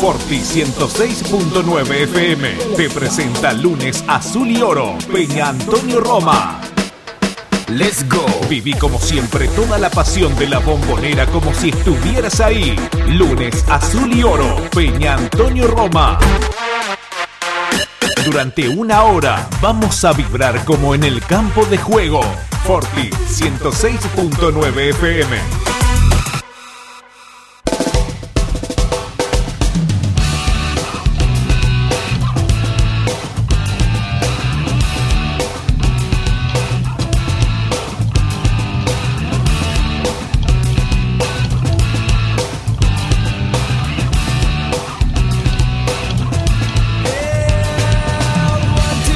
Forti 106.9 FM te presenta lunes azul y oro, Peña Antonio Roma. Let's go. Viví como siempre toda la pasión de la bombonera como si estuvieras ahí. Lunes azul y oro, Peña Antonio Roma. Durante una hora vamos a vibrar como en el campo de juego. Forti 106.9 FM.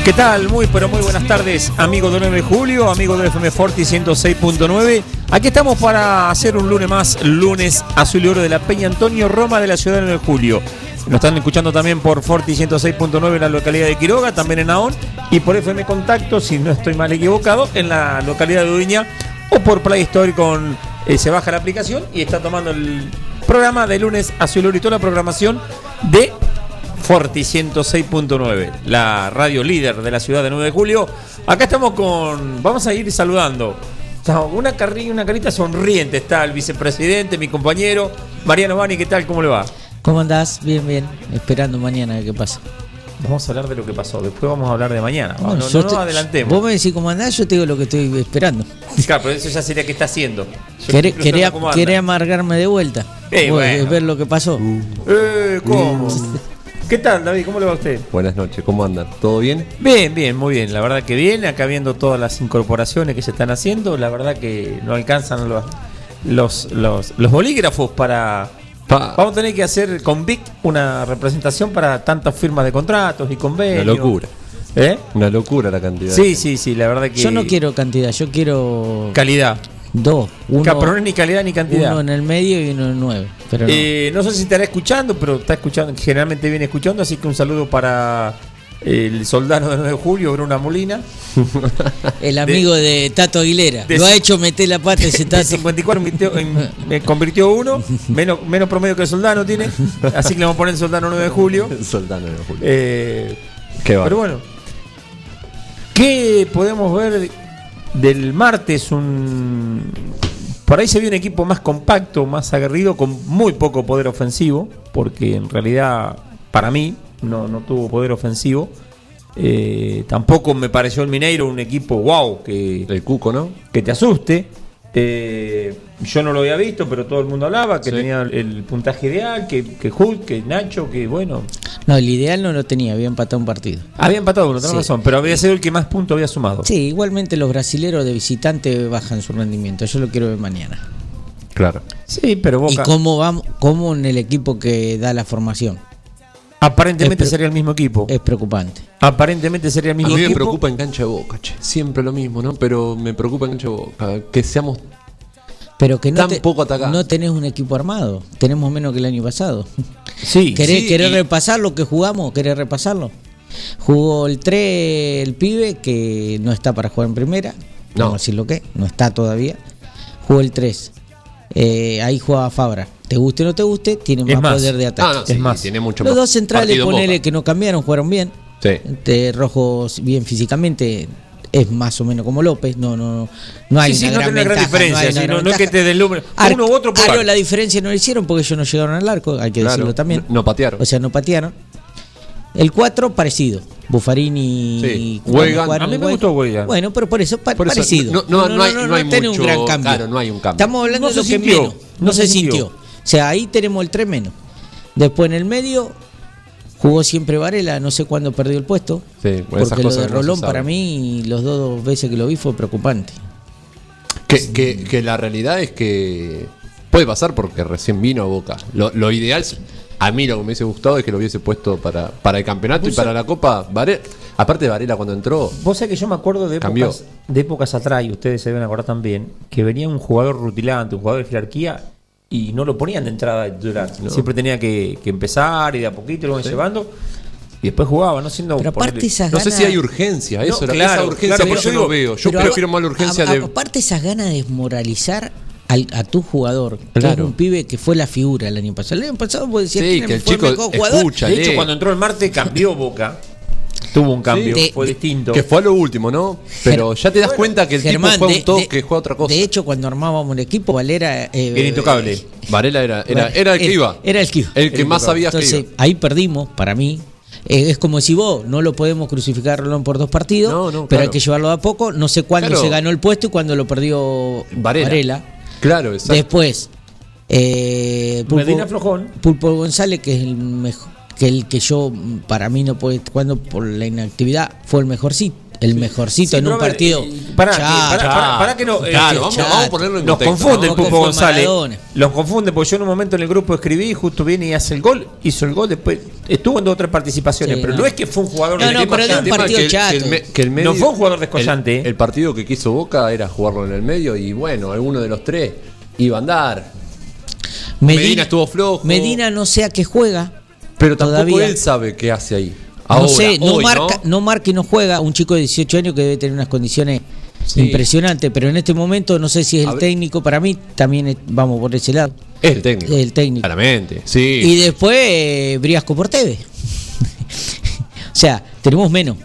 ¿Qué tal? Muy pero muy buenas tardes, amigos de 9 de julio, amigos de FM Forti 106.9. Aquí estamos para hacer un lunes más, lunes azul y oro de la Peña Antonio Roma de la ciudad de 9 de julio. Nos están escuchando también por Forti 106.9 en la localidad de Quiroga, también en Naón, y por FM Contacto, si no estoy mal equivocado, en la localidad de Udiña, o por Play Store con eh, se baja la aplicación y está tomando el programa de lunes azul y oro y toda la programación de Forti 106.9, la radio líder de la ciudad de 9 de julio. Acá estamos con. Vamos a ir saludando. Una, carri- una carita sonriente está el vicepresidente, mi compañero. Mariano Bani, ¿qué tal? ¿Cómo le va? ¿Cómo andás? Bien, bien. Esperando mañana a ver qué pasa. Vamos a hablar de lo que pasó. Después vamos a hablar de mañana. No, no, no te- adelantemos. Vos me decís cómo andás, yo te digo lo que estoy esperando. Claro, pero eso ya sería que está haciendo. Queré, quería, quería amargarme de vuelta. Eh, bueno. Ver lo que pasó. Eh, ¿cómo? ¿Qué tal, David? ¿Cómo le va a usted? Buenas noches, ¿cómo andan? ¿Todo bien? Bien, bien, muy bien. La verdad que bien. Acá viendo todas las incorporaciones que se están haciendo, la verdad que no alcanzan los, los, los, los bolígrafos para... Pa. Vamos a tener que hacer con Vic una representación para tantas firmas de contratos y convenios. Una locura. ¿Eh? Una locura la cantidad. Sí, sí, sí, la verdad que... Yo no quiero cantidad, yo quiero Calidad. dos. Uno, Ca- pero no es ni calidad ni cantidad. uno en el medio y uno en nueve. Pero no. Eh, no sé si estará escuchando, pero está escuchando, generalmente viene escuchando, así que un saludo para el soldado de 9 de julio, Bruna Molina. el amigo de, Tato Aguilera. de- lo ha hecho meter la pata ese De Tato. 54 metió- en- me convirtió uno, menos, menos promedio que el soldado tiene, así que le vamos a poner el soldado 9 de julio. Soldano de Julio. Eh, Qué va. pero bueno, ¿qué podemos ver del martes? Un, por ahí se vio un equipo más compacto, más aguerrido, con muy poco poder ofensivo, porque en realidad, para mí, no, no tuvo poder ofensivo. Eh, tampoco me pareció el Mineiro un equipo wow que, El Cuco, ¿no? que te asuste. Eh, yo no lo había visto, pero todo el mundo hablaba que Sí. tenía el puntaje ideal, que, que Hulk, que Nacho, que bueno. No, el ideal no lo tenía, había empatado un partido. Había empatado uno, tenés Sí. razón, pero había sido el que más puntos había sumado. Sí, igualmente los brasileros de visitante bajan su rendimiento. Yo lo quiero ver mañana. Claro. Sí, pero ¿Y Boca. cómo vamos, cómo en el equipo que da la formación? Aparentemente sería el mismo equipo. Es preocupante. Aparentemente sería el A mismo mí me equipo. preocupa en cancha de boca, che. Siempre lo mismo, ¿no? Pero me preocupa en cancha de boca. Que seamos. Pero que no, Tan te- poco atacantes. no tenés un equipo armado. Tenemos menos que el año pasado. Sí, ¿Querés, sí, querés y- repasar lo que jugamos? ¿Querés repasarlo? Jugó el 3, el pibe, que no está para jugar en primera. No. Vamos a decir lo que, no está todavía. Jugó el 3. Eh, ahí jugaba Fabra. Te guste o no te guste, tiene más, más. poder de ataque. Ah, no, Es sí, más, tiene mucho Los más dos centrales, partido ponele Boca. que no cambiaron, jugaron bien. Sí. De Rojos bien físicamente es más o menos como López, no no no hay Sí, una no gran ventaja, diferencia, hay una gran no- no es que te deslumbre. Uno u otro puede- Ario, la diferencia no lo hicieron porque ellos no llegaron al arco, hay que Claro, decirlo también. no patearon. O sea, no patearon. El 4 parecido. Buffarini Sí, jugaron A mí me gustó. Bueno, pero por eso, pa- Por eso, parecido. no- no- no hay- no hay tiene un mucho- gran cambio. claro, no hay un cambio. Estamos hablando de lo se que sintió, menos. no se se sintió. sintió. O sea, ahí tenemos el 3 menos. Después en el medio jugó siempre Varela, no sé cuándo perdió el puesto. Sí, bueno, esas porque lo de Rolón para mí, los dos veces que lo vi fue preocupante. Que, que- que la realidad es que puede pasar porque recién vino a Boca. Lo, lo ideal, a mí lo que me hubiese gustado es que lo hubiese puesto para, para el campeonato y para la Copa. Varela, aparte de Varela cuando entró, Vos sabés que yo me acuerdo de Cambió. épocas, de épocas atrás, y ustedes se deben acordar también, que venía un jugador rutilante, un jugador de jerarquía, y no lo ponían de entrada de titular. Siempre tenía que, que empezar y de a poquito lo iban llevando. Y después jugaba, no siendo. Pero aparte ponerle- esas no sé ganas- si hay urgencia, eso, No, claro, esa urgencia claro, que yo no veo. Yo prefiero más la urgencia a- de. Aparte esas ganas de desmoralizar al- a tu jugador, que es un pibe que fue la figura el año pasado. El año pasado vos decías Sí, que que el fue chico mejor jugador. escucha, De hecho, cuando entró el martes cambió Boca. Tuvo un cambio, De- fue distinto. Que fue a lo último, ¿no? Pero ya te das Bueno, cuenta que el Germán, tipo juega un toque, que juega otra cosa. De hecho, cuando armábamos el equipo, Valera. eh, Era intocable. eh, Varela era, era, era el que iba. Era el que iba. El que Era más intocable. sabía que iba. ahí perdimos, para mí. Eh, es como si vos no lo podemos crucificar Rolón por dos partidos, No, no, pero claro. hay que llevarlo a poco. No sé cuándo Claro. se ganó el puesto y cuándo lo perdió Varela. Varela. Claro, exacto. Después, eh, Pulpo- Medina Flojón. Pulpo González, que es el mejor, que el que yo, para mí no puede, cuando por la inactividad, fue el mejorcito. El mejorcito Sí, en un partido. pará, que- no. Claro, eh, vamos, chato. vamos a ponerlo en Nos contexto. confunde el Pupo González. Maradona. Los confunde porque yo en un momento en el grupo escribí, justo viene y hace el gol, hizo el gol, después estuvo en dos o tres participaciones, Sí, pero no. no. es que fue un jugador No, de no, tema pero de un partido que el- chato. que el me- que el No fue un jugador descollante, El, el partido que quiso Boca era jugarlo en el medio y bueno, alguno de los tres iba a andar. Medina estuvo flojo. Medina no sé a qué juega. Pero tampoco todavía. él sabe qué hace ahí. No sé, no hoy, marca, ¿no? marca y no juega. Un chico de 18 años que debe tener unas condiciones Sí. impresionantes, pero en este momento no sé si es el técnico. Para mí también es- vamos por ese lado. Es el técnico. El técnico. Claramente, sí. Y después eh, Briasco por TV. o sea, tenemos menos.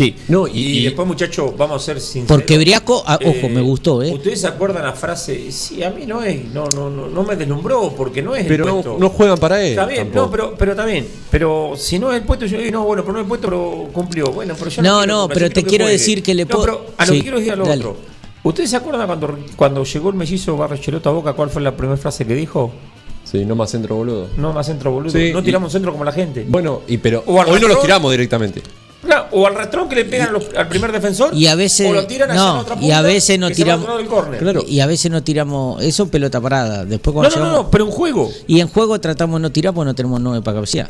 Sí. No, y, y- después, muchachos, vamos a ser sinceros. Porque Briasco, ah, ojo, me gustó, ¿eh? ¿Ustedes se acuerdan la frase? Sí, a mí no es, no, no, no, no me deslumbró porque no es pero el no, puesto. no juegan para él. Está bien, tampoco. no, pero, pero bien. Pero si no es el puesto, yo digo, no, bueno, pero no es el puesto, pero cumplió. Bueno, pero yo No, quiero no, que pero te quiero decir que le No, puedo- pero a lo Sí, que quiero decir a lo dale. otro. ¿Ustedes se acuerdan cuando, cuando llegó el mellizo Barrichelotto a Boca, cuál fue la primera frase que dijo? Sí, no más centro boludo. No más centro, boludo. Sí, no y- tiramos centro como la gente. Bueno, y pero hoy no los tiramos directamente. Claro, o al rastrón que le pegan los- al primer defensor. Y a veces- O lo tiran no, otra y a punta, veces no tiramos-. Claro. Y a veces no tiramos eso pelota parada. Después No, cuando no, no, llegamos- no, pero un juego. Y en juego tratamos de no tirar porque no tenemos nueve para cabecear.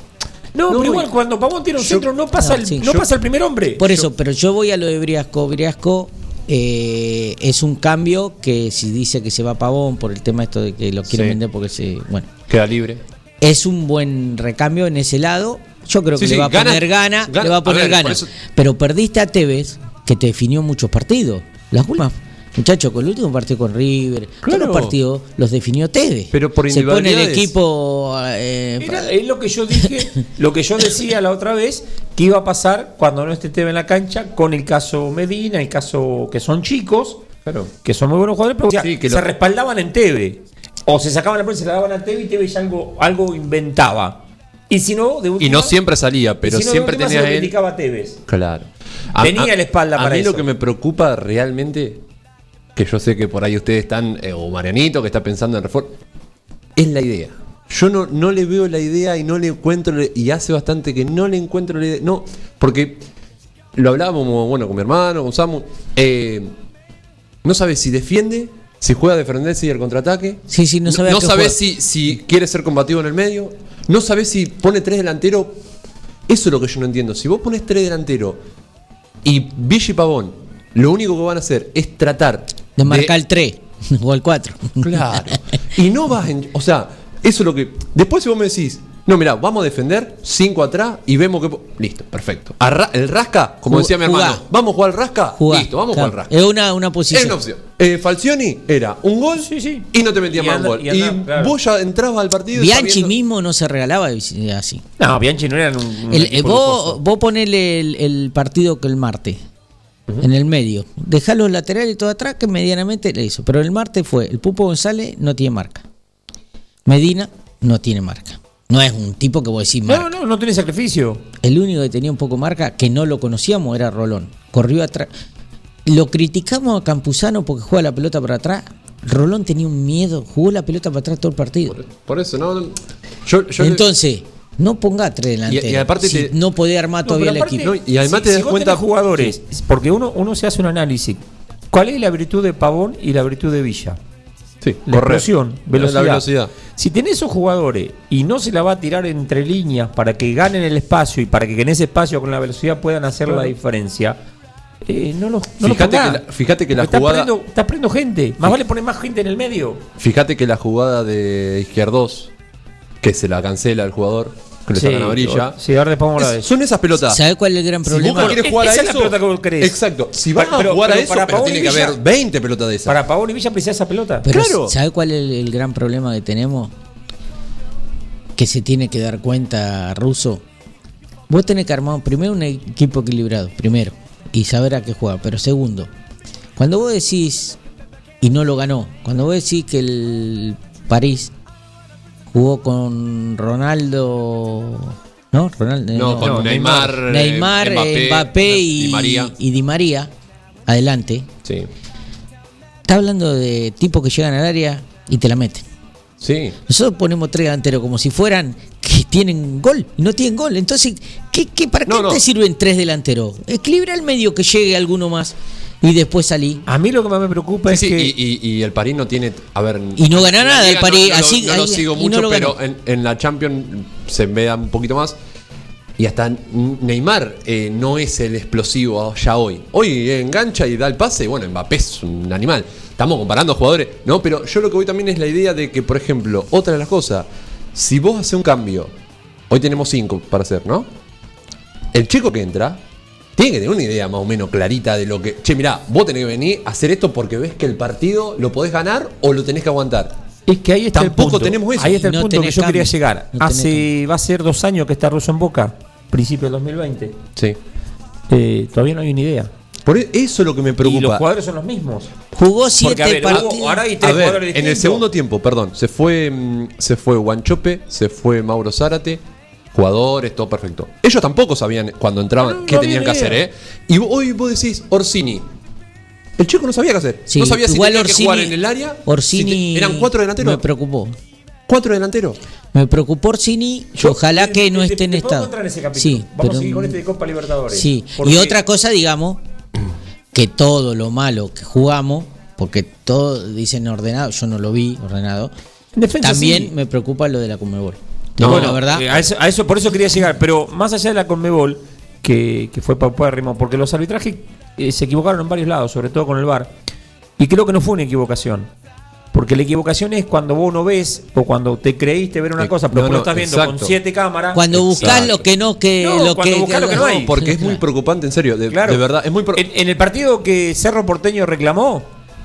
No, No, pero igual cuando Pavón tira un yo- centro no pasa, no, el, sí. no Yo- pasa el primer hombre. Por eso, pero yo voy a lo de Briasco. Briasco eh, es un cambio que si dice que se va Pavón por el tema esto de que lo quieren Sí. vender porque se. Bueno, Queda libre. es un buen recambio en ese lado. Yo creo Sí, que sí, le va a gana- poner gana, gana- le va a a poner ver, gana. eso- Pero perdiste a Tevez, que te definió muchos partidos. Las últimas, muchachos, con el último partido con River, todos los partidos los definió Tevez. Pero por Se pone el equipo. eh, Era- es lo que yo dije, lo que yo decía la otra vez, que iba a pasar cuando no esté Teve en la cancha, con el caso Medina, el caso que son chicos, Claro. que son muy buenos jugadores, pero o sea, Sí, que se lo- respaldaban en Teve. O se sacaban la prensa, se la daban a Teve y Teve ya algo, algo inventaba. Y si no, de Y no siempre salía, pero y si no, de siempre última tenía se lo él. criticaba a Tevez. Claro. Tenía la espalda a para mí eso. lo que me preocupa realmente, que yo sé que por ahí ustedes están, eh, o Marianito que está pensando en reforma, es la idea. Yo no, no le veo la idea y no le encuentro, y hace bastante que no le encuentro la idea. No, porque lo hablábamos, bueno, con mi hermano, con Samu. eh, no sabes si defiende, si juega a defenderse y al contraataque. Sí, sí, no sabe a qué sabes juega. si, si quiere ser combativo en el medio. No sabes si pone tres delanteros. Eso es lo que yo no entiendo. Si vos pones tres delanteros y Villa y Pavón, lo único que van a hacer es tratar de marcar el 3 o el 4. Claro. Y no vas en. O sea, eso es lo que. Después, si vos me decís, no, mirá, vamos a defender, cinco atrás y vemos que. po-". Listo, perfecto. Arra- el rasca, como decía mi hermano, jugá. vamos a jugar al rasca. Jugá, Listo, vamos a jugar al rasca. Es una, una posición. Es una opción. Eh, Falcioni era un gol Sí, sí. y no te metías Y más anda- gol. y Y, anda, claro. vos ya entrabas al partido. Bianchi sabiendo- mismo no se regalaba así. No, Bianchi no era un. un El- eh, vos, vos ponele el, el partido que el martes. En el medio. Dejá los laterales y todo atrás que medianamente le hizo. Pero el martes fue, el Pupo González no tiene marca. Medina no tiene marca. No es un tipo que vos decís marca. No, no, no tiene sacrificio. El único que tenía un poco marca, que no lo conocíamos, era Rolón. Corrió atrás. Lo criticamos a Campuzano porque juega la pelota para atrás. Rolón tenía un miedo, jugó la pelota para atrás todo el partido. Por eso, no. no. Yo, yo le- Entonces, no ponga tres delanteros. Y- y aparte si te- no podía armar No, todavía el equipo. No, y además te das vos cuenta- jugadores, porque uno, uno se hace un análisis. ¿Cuál es la virtud de Pavón y la virtud de Villa? Sí, La correr. explosión, velocidad. La velocidad. Si tenés esos jugadores y no se la va a tirar entre líneas para que ganen el espacio y para que en ese espacio con la velocidad puedan hacer la diferencia, eh, no los no Fíjate que la- fíjate que la jugada- perdiendo- perdiendo gente. Más vale poner más gente en el medio. Fíjate que la jugada de Izquierdos, que se la cancela el jugador, que le sacan amarilla. Sí, ahora después vamos a Es- son esas pelotas. ¿Sabes cuál es el gran Si problema? vos querés jugar Esa a es la eso, pelota que vos querés. Exacto. Si vas Pero- a jugar pero a eso, para pero tiene que haber 20 pelotas de esas. Para Pavón y Villa precisa esa pelota. Pero Claro. ¿sabe cuál es el, el gran problema que tenemos? Que se tiene que dar cuenta, Russo. Vos tenés que armar primero un equipo equilibrado, primero, y saber a qué juega. Pero segundo, cuando vos decís, y no lo ganó, cuando vos decís que el París jugó con Ronaldo, ¿no? Ronaldo, No, con no, Neymar, eh, Neymar, Mbappé, Mbappé, y, Di María. y Di María, adelante. Sí. Está hablando de tipos que llegan al área y te la meten. Sí. Nosotros ponemos tres delanteros como si fueran que tienen gol y no tienen gol. Entonces, ¿qué, qué, ¿para qué No, te sirven tres delanteros? Equilibra el medio que llegue alguno más y después salí. A mí lo que más me preocupa Sí, es sí, que. y, y- y el París no tiene. A ver. Y no gana nada el París, No, así- no lo ahí- sigo mucho, lo pero en, en la Champions se vea un poquito más. Y hasta Neymar eh, no es el explosivo ya hoy. Hoy engancha y da el pase. y Bueno, Mbappé es un animal. Estamos comparando jugadores. No, pero yo lo que voy también es la idea de que, por ejemplo, otra de las cosas. Si vos haces un cambio. Hoy tenemos cinco para hacer, ¿no? El chico que entra tiene que tener una idea más o menos clarita de lo que. Che, mirá, vos tenés que venir a hacer esto porque ves que el partido lo podés ganar o lo tenés que aguantar. Es que ahí está Tampoco el punto. tenemos eso. Ahí está el No punto que yo quería llegar. No Hace, va a ser dos años que está Russo en Boca, principio del 2020. Sí. Eh, todavía no hay una idea. Por e- eso es lo que me Y los preocupa. jugadores son los mismos. Jugó Porque, siete a ver, partidos. hubo- ahora hay A tres ver, jugadores en el segundo tiempo, perdón, se fue mm, se fue Guanchope, se fue Mauro Zárate, jugadores, todo perfecto. Ellos tampoco sabían cuando entraban No, qué tenían que hacer. ¿eh? Y hoy vos decís Orsini. El chico no sabía qué hacer. Sí, no sabía si igual tenía que jugar Orsini- en el área. Orsini si te- eran cuatro delanteros. Me preocupó. Cuatro delanteros. Me preocupó Orsini. Yo- ojalá te- que no te- esté en estado. encontrar en ese capítulo. Sí, Vamos pero- a seguir con este de Copa Libertadores. Sí, Porque- y otra cosa, digamos, que todo lo malo que jugamos, porque todo dicen ordenado, yo no lo vi ordenado, En defensa, también sí. me preocupa lo de la Conmebol. No, bueno, la verdad. eh, a, eso, a eso- por eso quería llegar. Pero más allá de la Conmebol, que, que fue paupérrimo, porque los arbitrajes eh, se equivocaron en varios lados, sobre todo con el VAR. Y creo que no fue una equivocación. Porque la equivocación es cuando vos no ves o cuando te creíste ver una Eh, cosa, pero no, lo estás viendo exacto. con siete cámaras. Cuando buscas lo que no, que No, lo cuando que, lo que no hay. Porque es muy preocupante, en serio. De, Claro. de verdad, es muy pro- en, en el partido que Cerro Porteño reclamó,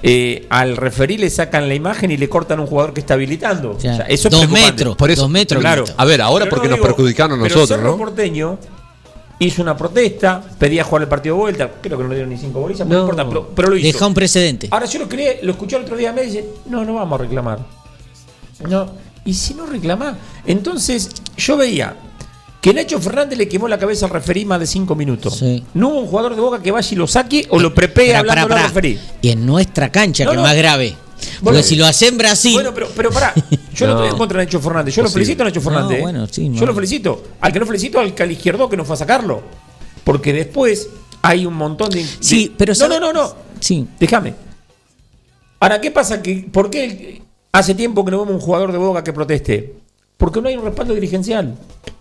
eh, al referí le sacan la imagen y le cortan a un jugador que está habilitando. O sea, O sea, eso es dos metros, Por eso, dos metros. Claro. A ver, ahora Pero porque no nos perjudicaron a pero nosotros, Cerro ¿no? Porteño hizo una protesta, pedía jugar el partido de vuelta, creo que no le dieron ni cinco bolillas, pero no No. importa, pero, pero lo hizo. Deja un precedente. Ahora yo lo quería, lo escuché el otro día, me dice, no, no vamos a reclamar. No, y si no reclama, entonces yo veía que Nacho Fernández le quemó la cabeza al referí más de cinco minutos. Sí. No hubo un jugador de boca que vaya y lo saque o lo prepee hablando al referí. Y en nuestra cancha, No, que no. es más grave. Bueno, Porque si lo hace en Brasil. Bueno, pero, pero pará, yo no, No. estoy en contra de Nacho Fernández. Yo lo Posible. felicito a Nacho Fernández. No, ¿eh? bueno, sí, yo lo felicito. Al que no felicito, al que al izquierdo que no fue a sacarlo. Porque después hay un montón de. de- Sí, pero No, no, no, no. Sí. Déjame. Ahora, ¿qué pasa? Que, ¿Por qué hace tiempo que no vemos un jugador de Boca que proteste? Porque no hay un respaldo dirigencial.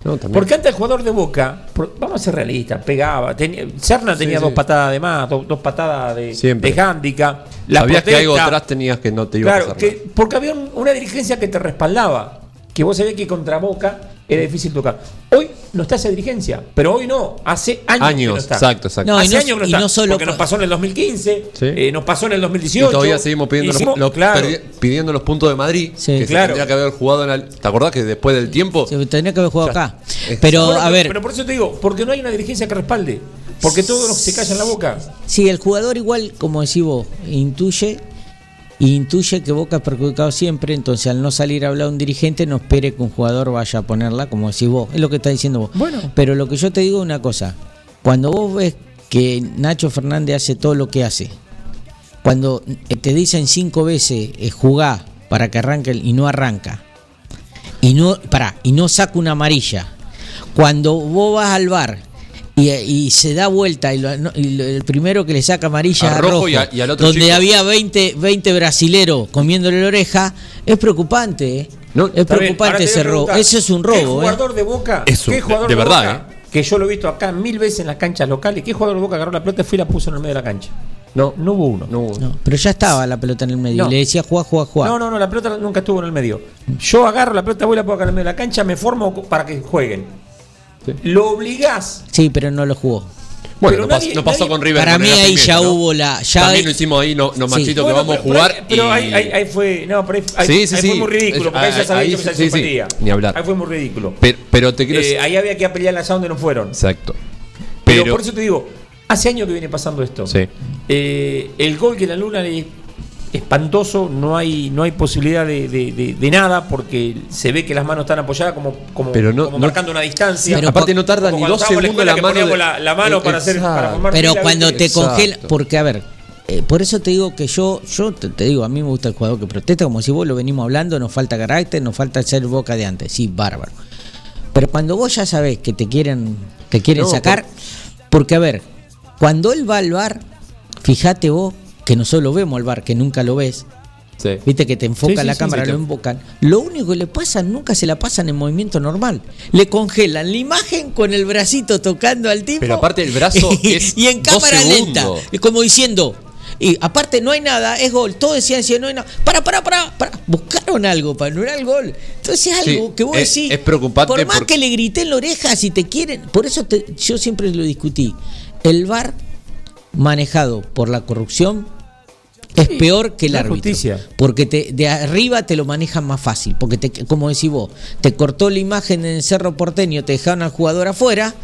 No. Porque antes el jugador de Boca, vamos a ser realistas, pegaba. Tenía, Serna tenía sí. dos patadas de más, dos, dos patadas de, Siempre. de handicap. La Sabías que algo atrás tenías que no te iba a pasar que, porque había un- una dirigencia que te respaldaba. Que vos sabés que contra Boca era difícil tocar. Hoy no está esa dirigencia, pero hoy no. Hace años, que Años, no está. exacto, exacto. No, y Hace no- años que no y está. no solo porque nos pa- pasó en el 2015, Sí. eh, nos pasó en el 2018. Y todavía seguimos pidiendo, los- Hicimos- los, claro. pidiendo los puntos de Madrid. Sí. que Claro. se tendría que haber jugado en la. ¿Te acordás que después del tiempo? Se tendría que haber jugado acá. Es- Pero, Bueno, a ver, Pero por eso te digo, porque no hay una dirigencia que respalde. Porque todos se callan la boca. si el jugador igual, como decís vos, intuye, intuye que Boca es perjudicado siempre, entonces al no salir a hablar un dirigente, no espere que un jugador vaya a ponerla, como decís vos. Es lo que está diciendo vos. Bueno. Pero lo que yo te digo es una cosa. Cuando vos ves que Nacho Fernández hace todo lo que hace, cuando te dicen cinco veces eh, jugá para que arranque y no arranca, y no, pará, y no saca una amarilla, cuando vos vas al bar y, y se da vuelta y, lo- no- y lo- el primero que le saca amarilla A a Rojo rojo, y a- y al otro donde chico. había 20, 20 brasileros comiéndole la oreja, es preocupante, ¿eh? No, es preocupante ese robo. Eso es un ¿Qué robo, ¿eh? jugador de Boca? ¿Qué jugador de verdad, Boca? Que yo lo he visto acá mil veces en las canchas locales. ¿Qué jugador de Boca agarró la pelota, fue y la puso en el medio de la cancha? No. No hubo uno. No hubo. No, pero ya estaba la pelota en el medio. No. Y le decía jugar, jugar, jugar. No, no, no, la pelota nunca estuvo en el medio. Yo agarro la pelota, voy a la pongo acá en el medio de la cancha, me formo para que jueguen. Sí. Lo obligás. Sí, pero no lo jugó. Bueno, Pero no, pasó, nadie- no pasó nadie- con River. Para mí ahí ya ¿no? hubo la. Ya También lo hicimos ahí, no, no Sí. machito, Bueno, que vamos a jugar. Pero, pero y- ahí, ahí- ahí fue. No, pero ahí, ahí- Sí, sí, ahí sí. fue muy ridículo, porque ahí ya sabía que se sí, sí. suspendía. Ni hablar. Ahí fue muy ridículo. Pero, pero te quiero Eh, decir. ahí había que pelear allá donde no fueron. Exacto. Pero, Pero, por eso te digo, hace años que viene pasando esto. Sí. Eh, el gol que la Luna es espantoso, no hay, no hay posibilidad de, de- de- de nada porque se ve que las manos están apoyadas como, como, Pero no- como no- marcando una distancia. Pero aparte no tarda ni dos segundos la la mano. la, la mano para hacer para formar Pero cuando te Exacto. congela, porque a ver, eh, por eso te digo que yo, yo te, te digo, a mí me gusta el jugador que protesta, como si vos lo venimos hablando, nos falta carácter, nos falta ser boca de antes, sí, bárbaro. Pero cuando vos ya sabés que te quieren, te quieren No, sacar, porque a ver, cuando él va al bar, fíjate vos que nosotros lo vemos al bar, que nunca lo ves, Sí. Viste que te enfoca Sí, la sí, cámara, sí, lo enfocan. Lo único que le pasa, nunca se la pasan en movimiento normal. Le congelan la imagen con el bracito tocando al tipo. Pero aparte el brazo es y en dos cámara lenta. Como diciendo. Y aparte no hay nada, es gol. Todo decían, decían, no hay nada. Para, para, para, para. Buscaron algo para anular el gol. Entonces es Sí, algo que vos es- decís. es preocupante Por más porque- que le grité en la oreja, si te quieren. Por eso te- yo siempre lo discutí. El VAR manejado por la corrupción es Sí, peor que el árbitro. justicia. Porque te, de arriba te lo manejan más fácil. Porque, te, como decís vos, te cortó la imagen en el Cerro Porteño, te dejaron al jugador afuera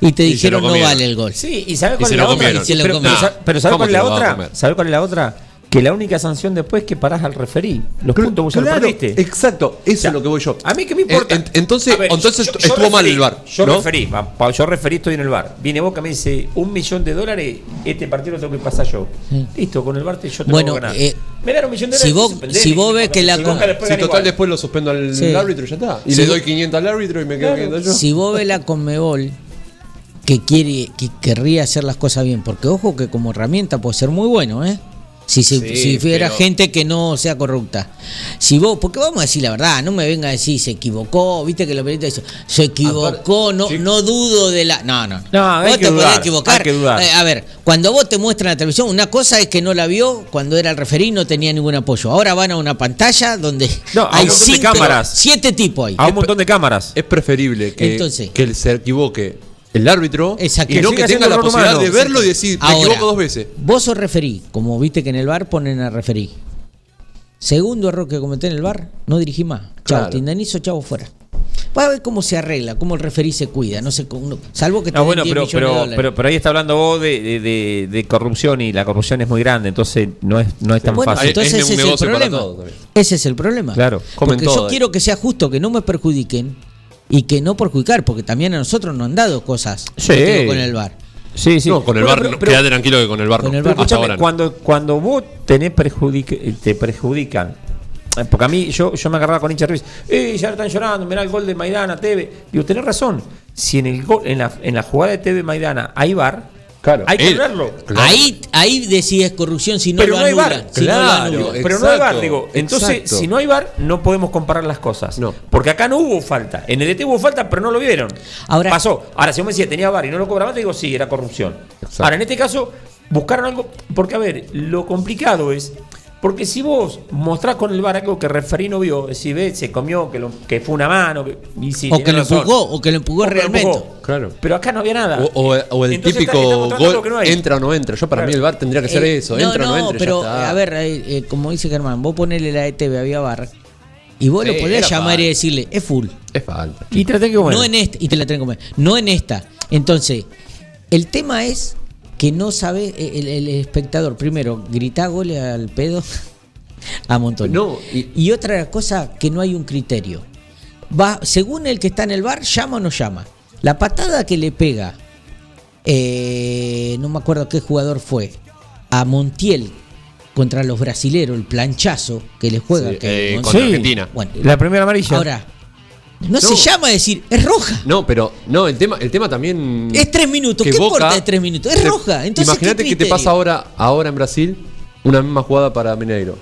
y te Y dijeron no vale el gol. Sí, y ¿sabes cuál es la otra? pero, comieron. pero, sa- pero ¿sabes ¿Cómo cuál es la otra? ¿Sabes cuál es la otra? Que la única sanción después es que parás al referí. Los puntos vos ya los Claro, perdiste. exacto, eso sea, es lo que voy yo. A mí que me importa. En- en- entonces, ver, entonces yo- yo estuvo mal referí, el VAR. Yo ¿no? referí, yo referí, estoy en el bar. Viene Boca, me dice un millón de dólares, este partido lo tengo que pasar yo. Sí. Listo, con el bar te- yo te Bueno, lo ganar. eh, me dan un millón de si dólares. vos- suspendés, si vos ves que la Si total igual. después lo suspendo al Sí. árbitro y ya está. Y Si le vos- doy 500 al árbitro y me quedo 500 yo. Si vos ves la Conmebol que quiere, que querría hacer las cosas bien, porque ojo que como herramienta puede ser muy bueno, ¿eh? Si, se- Sí, si fuera pero- gente que no sea corrupta. Si vos, porque vamos a decir la verdad, no me venga a decir se equivocó, viste que lo periodistas dicen, se equivocó, no, sí. no dudo de la. No, no. No, hay vos que te dudar, podés equivocar. hay que dudar. Eh, a ver, cuando vos te muestran la televisión, una cosa es que no la vio cuando era el referí no tenía ningún apoyo. Ahora van a una pantalla donde No, hay cinco, cámaras. siete tipos ahí. A un montón de cámaras. Es preferible que, Entonces- que se equivoque el árbitro Exacto. y no Que tenga la posibilidad humano. de verlo y decir, me Ahora, equivoco dos veces. Vos sos referí, como viste que en el bar ponen a referí. Segundo error que cometí en el bar, no dirigí más. Chao, Claro. te indemnizo, chavo, fuera. Va a ver cómo se arregla, cómo el referí se cuida, no sé no- salvo que te Ah, den bueno, 10 pero, millones de pero, dólares. pero, pero ahí está hablando vos de, de- de- de corrupción y la corrupción es muy grande, entonces no es, no es tan bueno, fácil. entonces Es ese un es el problema. todo. Ese es el problema. Claro, comen porque todo yo quiero que sea justo, que no me perjudiquen y que no perjudicar, porque también a nosotros nos han dado cosas Sí. con el bar. Sí, sí. No, con el Bueno, bar, pero- no, pero- quédate tranquilo que con el bar Con no. el bar. Hasta ahora no. cuando, cuando vos tenés perjudic te perjudican, eh, porque a mí yo, yo me agarraba con hincha de River, eh, ya están llorando, mirá el gol de Maidana, Teve. Digo, tenés razón, si en el gol, en la, en la jugada de Teve Maidana hay bar, Claro, hay que él- anularlo. Claro. Ahí, ahí decís corrupción si no pero lo no hay bar, si no lo Claro. pero no hay bar, digo. Entonces, exacto. si no hay bar, no podemos comparar las cosas. No. Porque acá no hubo falta. En el DT hubo falta, pero no lo vieron. Ahora- Pasó. Ahora, si vos me decías, tenía bar y no lo cobraba, te digo, sí, era corrupción. Exacto. Ahora, en este caso, buscaron algo. Porque, a ver, lo complicado es. Porque si vos mostrás con el bar algo que el referí no vio, si ves, se comió, que, lo- que fue una mano, que, y o tenés que lo empujó, o que lo empujó O que lo realmente. Claro. Pero acá no había nada. O, o- o el Entonces típico está gol que no hay. entra o no entra. Yo para Claro. mí el bar tendría que ser Eh, eso, entra o no entra. ya pero está. a ver, eh, eh, como dice Germán, vos ponele la ETV, había bar, y vos Sí, lo podés llamar falta. y decirle, es full. Es falta. y traté que bueno. No en esta, y te la traen como no en esta. Entonces, el tema es que no sabe eh, el, el espectador, primero, grita goles al pedo a montón. No, y- y otra cosa, que no hay un criterio. Va, según el que está en el bar, llama o no llama. La patada que le pega, eh, no me acuerdo qué jugador fue, a Montiel contra los brasileros, el planchazo que le juega. Sí, que eh, contra Argentina. Bueno, La primera amarilla. ahora, no, se No. llama a decir, es roja. No, pero no, el tema, el tema también. Es tres minutos, que ¿qué importa de tres minutos? Es te- roja. Entonces, Imagínate ¿qué que te pasa ahora, ahora en Brasil una misma jugada para Mineiro.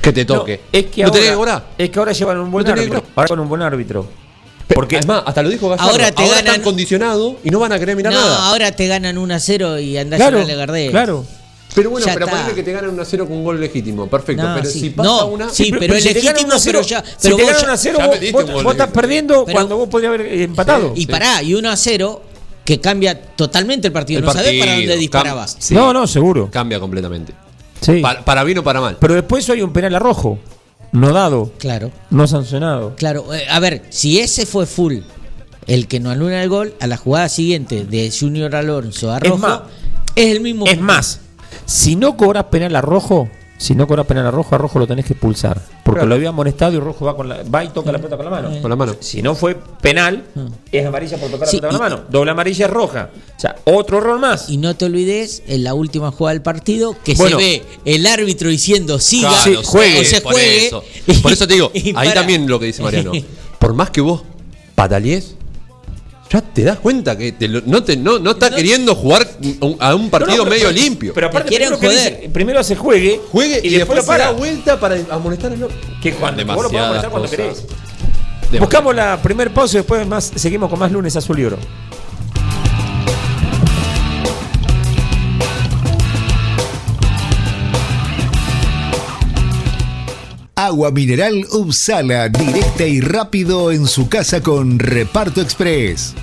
Que te No, toque. es que ¿No ahora, tenés hora? Es que ahora llevan un buen ¿No árbitro. Ahora con un buen árbitro. Porque Porque además, hasta lo dijo Gallardo. Ahora te ganan- están condicionados y no van a querer mirar No, nada. ahora te ganan 1 a 0 y andás claro, a Gardel. claro. Pero bueno, Ya pero está. ponele que te ganan 1 a 0 con un gol legítimo. Perfecto. No, pero sí. si pasa No, una. sí, pero es si te ganan legítimo, 1 a 0, pero ya- si pero te vos ganan ya- 1 a 0, ya vos, vos- estás perdiendo Pero- cuando vos podrías haber empatado. Y pará, y 1 a 0 que cambia totalmente el partido. El no sabés para partido, dónde disparabas. sí, No, no, seguro. Cambia completamente. Sí. Para, para bien o para mal. Pero después hay un penal a rojo. No dado, Claro, no sancionado. claro. Eh, a ver, si ese fue full, el que no anula el gol, a la jugada siguiente de Junior Alonso a Es Rojo, más, es el mismo. Es más, si no cobras penal a rojo, si no cobras penal a rojo, a rojo lo tenés que expulsar. Porque Claro. lo había amonestado y rojo va, con la, va y toca la pelota con la mano. Con la mano. Si no fue penal, es amarilla por tocar Sí, la pelota con la mano. Doble amarilla es roja. O sea, otro error más. Y no te olvides, en la última jugada del partido, que Bueno. se ve el árbitro diciendo siga Claro, juegue, se por juegue. Eso. Por eso te digo, ahí para. también lo que dice Mariano. Por más que vos patalees, ya te das cuenta que te lo- no, te, no, no está No- queriendo jugar a un partido No, no, pero- medio limpio. Pero aparte, quieren primero, joder. dice- primero se juegue, Juegue y, después, lo se da vuelta para amonestar al otro. Que cuando vos lo podés amonestar cuando querés. Demasiado. Buscamos la primer pausa y después más, seguimos con más lunes azul y oro. Agua mineral Upsala, directa y rápido en su casa con Reparto Express.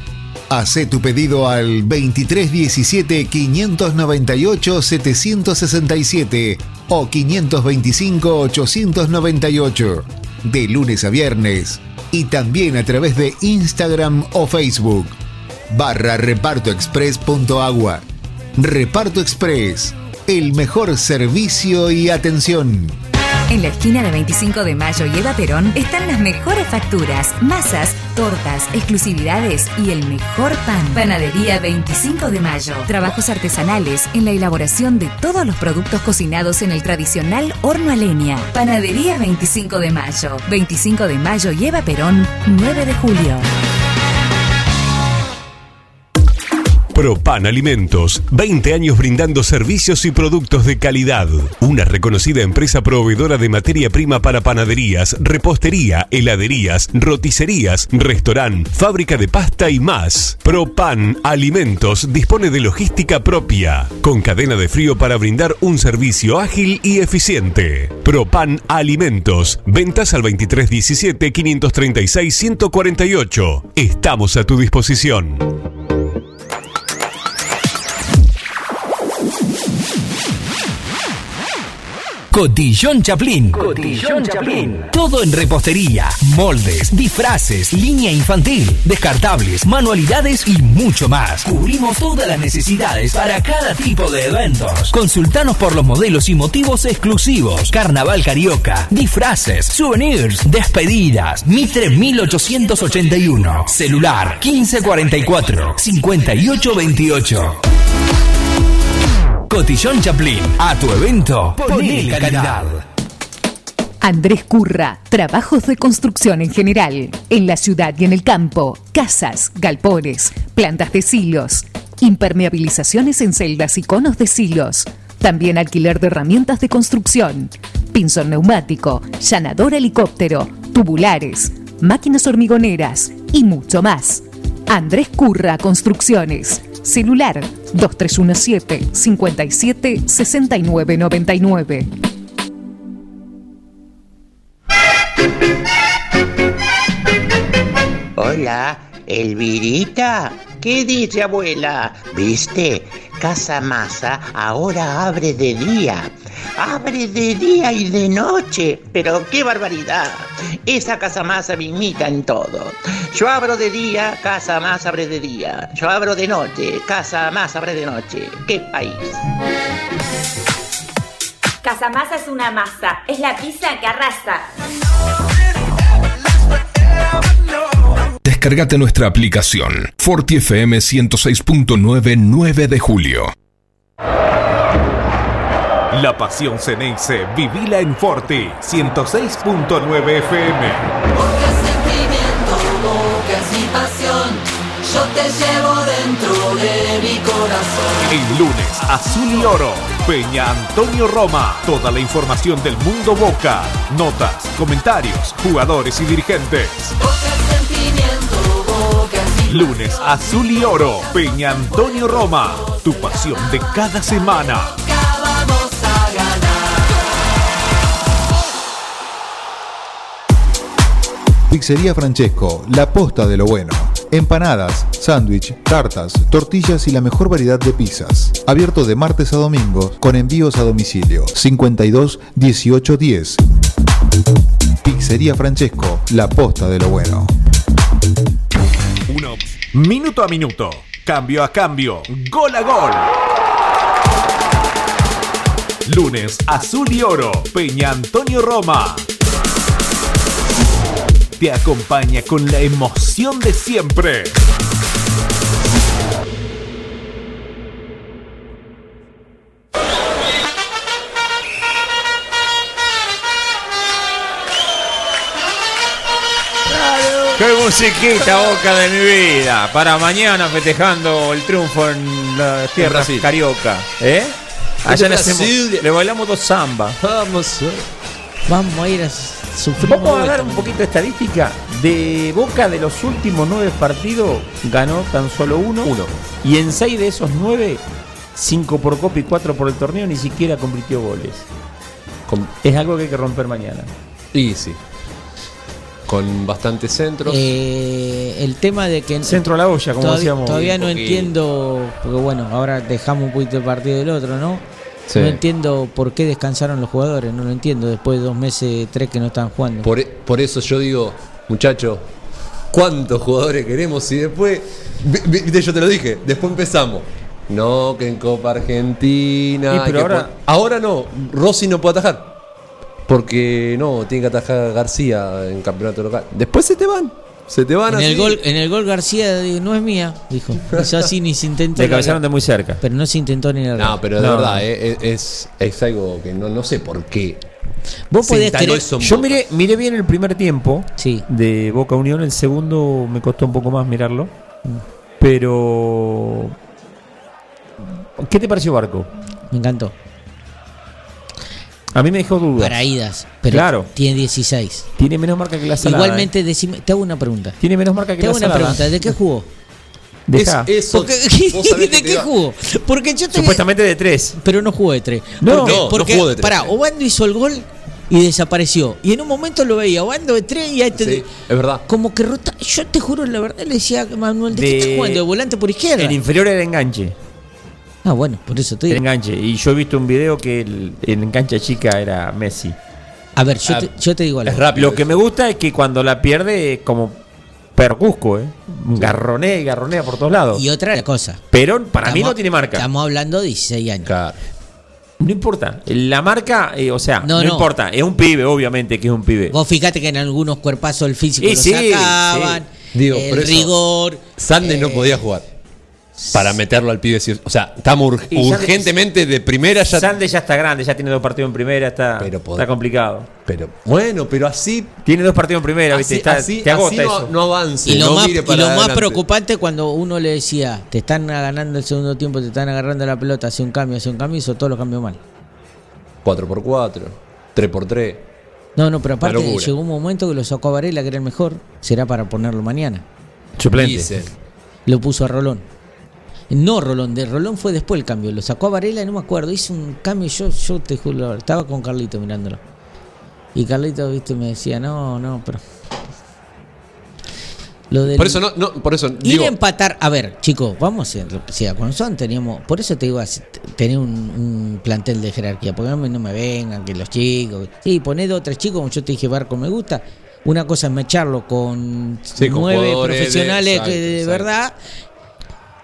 Hacé tu pedido al 2317 598 767 o 525 898 de lunes a viernes y también a través de Instagram o Facebook barra repartoexpress.agua. Reparto Express, el mejor servicio y atención. En la esquina de 25 de Mayo y Eva Perón están las mejores facturas, masas, tortas, exclusividades y el mejor pan. Panadería 25 de Mayo. Trabajos artesanales en la elaboración de todos los productos cocinados en el tradicional horno a leña. Panadería 25 de Mayo. 25 de Mayo y Eva Perón, 9 de julio. Propan Alimentos, 20 años brindando servicios y productos de calidad. Una reconocida empresa proveedora de materia prima para panaderías, repostería, heladerías, roticerías, restaurant, fábrica de pasta y más. Propan Alimentos dispone de logística propia, con cadena de frío para brindar un servicio ágil y eficiente. Propan Alimentos, ventas al 2317 536 148. Estamos a tu disposición. Cotillón Chaplin. Cotillón Chaplin. Todo en repostería, moldes, disfraces, línea infantil, descartables, manualidades y mucho más. Cubrimos todas las necesidades para cada tipo de eventos. Consultanos por los modelos y motivos exclusivos. Carnaval Carioca, disfraces, souvenirs, despedidas. Mitre 1881. Celular 1544 5828. Cotillón Chaplin, a tu evento, ponele calidad. Andrés Curra, trabajos de construcción en general, en la ciudad y en el campo, casas, galpones, plantas de silos, impermeabilizaciones en celdas y conos de silos, también alquiler de herramientas de construcción, pinzón neumático, llanador helicóptero, tubulares, máquinas hormigoneras y mucho más. Andrés Curra Construcciones. Celular 2317 57 69 99. Hola, Elvirita. ¿Qué dice abuela? ¿Viste? Casa Masa ahora abre de día. Abre de día y de noche. Pero qué barbaridad. Esa Casa Masa me imita en todo. Yo abro de día, Casa Más abre de día. Yo abro de noche, Casa Más abre de noche. ¡Qué país! Casamasa es una masa, es la pizza que arrasa. Descargate nuestra aplicación Forti FM 106.9 9 de julio. La pasión Ceneice, vivila en Forti 106.9 FM. sentimiento, bocas y pasión, yo te llevo dentro de mi corazón. El lunes, Azul y Oro, Peña Antonio Roma. Toda la información del mundo Boca. Notas, comentarios, jugadores y dirigentes. Bocas, sentimiento, bocas y Lunes, Azul y Oro, Peña Antonio Roma. Tu pasión de cada semana. Pizzería Francesco, la posta de lo bueno. Empanadas, sándwich, tartas, tortillas y la mejor variedad de pizzas. Abierto de martes a domingo con envíos a domicilio. 52 18 10. Pizzería Francesco, la posta de lo bueno. Minuto a minuto. Cambio a cambio. Gol a gol. Lunes Azul y Oro. Peña Antonio Roma. Te acompaña con la emoción de siempre. ¡Qué musiquita, boca de mi vida! Para mañana festejando el triunfo en las tierras Brasil. carioca. ¿Eh? Allá hacemos- Brasil. le bailamos dos samba. Vamos. Vamos a ir a Vamos a dar un poquito de estadística. De Boca de los últimos nueve partidos ganó tan solo uno. Uno. Y en seis de esos nueve, cinco por Copa y cuatro por el torneo, ni siquiera convirtió goles. Con- Es algo que hay que romper mañana. y sí. Con bastantes centros. Eh, el tema de que Centro a la olla, como todavía, decíamos. todavía no poquito. entiendo, porque bueno, ahora dejamos un poquito el partido del otro, ¿no? Sí. No entiendo por qué descansaron los jugadores, no lo entiendo, después de dos meses, tres que no están jugando. Por, e- por eso yo digo, muchachos, ¿cuántos jugadores queremos? Y después, yo te lo dije, después empezamos. No, que en Copa Argentina. Pero ahora- ahora no, Rossi no puede atajar. Porque no, tiene que atajar García en campeonato local. Después se te van. Se te van En así. el gol, en el gol García no es mía, dijo. Así ni se intentó. Le cabezaron de muy cerca. Pero no se intentó ni largar. No, pero de No. verdad, eh, es, es algo que no, no sé por qué. Vos se eso en Yo miré, miré bien el primer tiempo Sí. de Boca Unión, el segundo me costó un poco más mirarlo. Pero. ¿Qué te pareció Barco? Me encantó. A mí me dejó dudas. Para idas. Pero Claro. tiene 16. Tiene menos marca que la salada. Igualmente, decime, te hago una pregunta. eh. Tiene menos marca que Te la hago una salada. pregunta. ¿De qué jugó? Deja. Es- eso, Porque- ¿De te qué jugó? Porque yo te Supuestamente de tres. Pero no jugó de tres. No, porque, no, jugó de tres. Pará, Obando hizo el gol y desapareció. Y en un momento lo veía, Obando de tres y ahí te- Sí, es verdad. Como que rota. Yo te juro, la verdad, le decía a Manuel, ¿de, qué De- estás jugando? ¿De volante por izquierda? El inferior era enganche. Ah, bueno, por eso te El digo. enganche. Y yo he visto un video que el, el enganche chica era Messi. A ver, yo, Ah, te, yo te digo algo. Es rápido. Lo que me gusta es que cuando la pierde, es como percusco, ¿eh? Garronea y garronea por todos lados. Y otra cosa. Pero para mí no tiene marca. Estamos hablando de 16 años. Claro. No importa. La marca, eh, o sea, No, no, no. importa. Es un pibe, obviamente que es un pibe. Vos fíjate que en algunos cuerpazos el físico Y lo sí, sacaban. Digo, el rigor. Sandes no eh, podía jugar. Para meterlo al pibe. O sea, estamos Y urgentemente de primera ya. Sande ya está grande, ya tiene dos partidos en primera, está, Pero está complicado. Pero bueno, pero así. Tiene dos partidos en primera, Así, ¿viste? Está- así- te agota así no, eso. no avance. Y lo, no más, mire y para lo más preocupante cuando uno le decía, te están ganando el segundo tiempo, te están agarrando la pelota, hace un cambio, hace un cambio, hizo todo lo cambió mal. 4x4, 3x3. No, no, pero aparte llegó un momento que lo sacó a Varela, que era el mejor, será para ponerlo mañana. Suplente. Lo puso a Rolón. No Rolón, de Rolón fue después el cambio. Lo sacó a Varela, no me acuerdo. Hizo un cambio, yo, yo te juro, estaba con Carlito mirándolo. Y Carlito, viste, me decía, no, no, pero. Lo del- Por eso no, no, por eso Ir digo, a empatar, a ver, chicos, vamos a ser, si a Conson teníamos, por eso te digo, tener un, un plantel de jerarquía, porque no me, no me vengan, que los chicos, sí, poné dos o tres chicos, como yo te dije, Barco me gusta, una cosa es mecharlo con Sí, con nueve de- profesionales exacto, de verdad,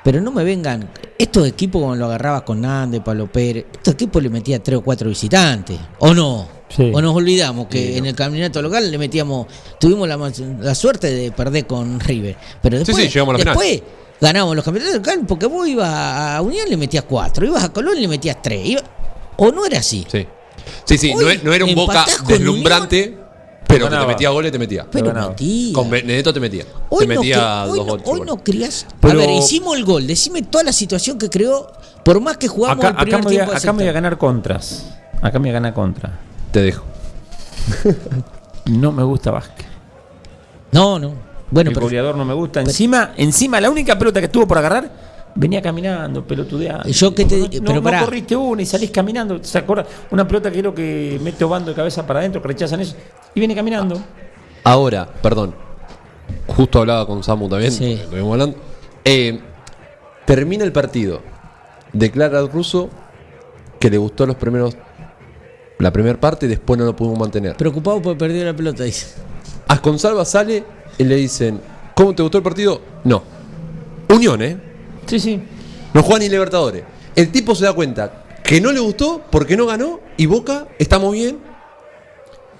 pero no me vengan, estos equipos como lo agarrabas con Nande, Pablo Pérez, estos equipos le metía tres o cuatro visitantes, ¿o no? Sí. O nos olvidamos que en el campeonato local le metíamos, tuvimos la, la suerte de perder con River. Pero después, sí, llegamos a la final. después ganamos los campeonatos locales porque vos ibas a Unión le metías cuatro, ibas a Colón le metías tres. iba- o no era así. sí. Sí, sí, no, e- no era un boca deslumbrante, pero que te metía goles, te metía. Pero ganaba. metía. Con Benedetto te metía. Hoy te no, metía cre- hoy dos no- goles. hoy no. Pero- a ver, hicimos el gol. Decime toda la situación que creó. Por más que jugamos Acá, el primer acá me voy a, tiempo. acá me voy a ganar contras. Acá me voy a ganar contra. Te dejo. No me gusta Vázquez. No, no. Bueno, el pero goleador no me gusta. Encima, encima, la única pelota que estuvo por agarrar, venía caminando, pelotudeando. Yo que te- no, pero no pará. corriste una y salís caminando. ¿Se acuerda? Una pelota que creo que mete Obando de cabeza para adentro, que rechazan eso. Y viene caminando. Ahora, perdón, justo hablaba con Samu también, Sí. estuvimos hablando. Eh, termina el partido. Declara al ruso que le gustó los primeros. La primera parte y después no lo pudimos mantener. Preocupado por perder la pelota, dice. Asconsalva sale y le dicen: ¿Cómo te gustó el partido? No. Unión, ¿eh? Sí, sí. No juega ni Libertadores. El tipo se da cuenta que no le gustó porque no ganó y Boca, estamos bien.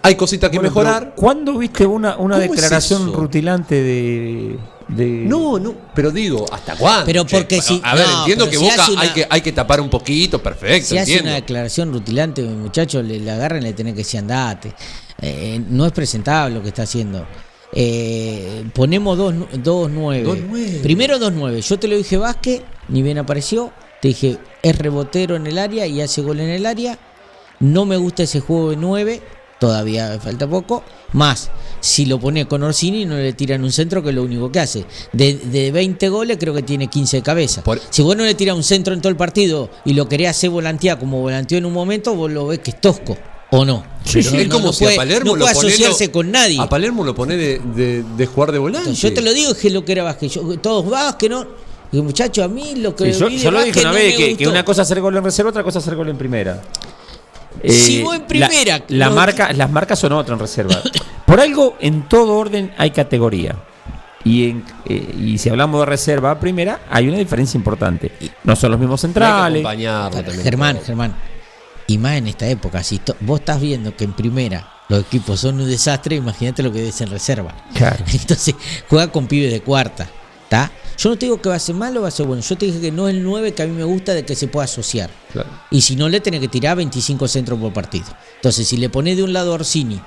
Hay cositas que Bueno, mejorar. ¿Cuándo viste una, una ¿Cómo es declaración rutilante de, de- No, no, pero digo, ¿hasta cuándo? Pero porque si- A ver, no, entiendo que si Boca hace una- hay, que, hay que tapar un poquito, perfecto, Si hace entiendo. una declaración rutilante, muchachos, le, le agarran y le tienen que decir andate. Eh, no es presentable lo que está haciendo. Eh, ponemos 2-9. Dos, nueve. Dos nueve. Primero 2-9. Yo te lo dije Vázquez, ni bien apareció. Te dije, es rebotero en el área y hace gol en el área. No me gusta ese juego de 9. Todavía falta poco. Más, si lo pone con Orsini, no le tiran un centro, que es lo único que hace. De, de 20 goles, creo que tiene 15 de cabeza. Si vos no le tiras un centro en todo el partido y lo querés hacer volantear como volanteó en un momento, vos lo ves que es tosco. ¿O no? Pero No, es no, como no si puede, a Palermo no lo puede asociarse lo- con nadie. A Palermo lo pone de, de- de jugar de volante. Yo te lo digo que es lo que era Vázquez. Yo- todos Vázquez, ¿no? Y muchacho, a mí lo que. Sí, yo, yo lo dije una no vez que, que una cosa es hacer gol en reserva, otra cosa es hacer gol en primera. Si Eh, vos en la- primera, la no- marca, las marcas son otras en reserva. Por algo, en todo orden hay categoría. Y, en, eh, y si hablamos de reserva a primera, hay una diferencia importante. No son los mismos centrales. también. Germán, Germán. Y más en esta época, si vos estás viendo que en primera los equipos son un desastre, imagínate lo que es en reserva. Claro. Entonces, juega con pibes de cuarta. ¿Está? Yo no te digo que va a ser malo o va a ser bueno. Yo te dije que no es el 9 que a mí me gusta de que se pueda asociar. Claro. Y si no, le tenés que tirar 25 centros por partido. Entonces, si le pones de un lado a Orsini,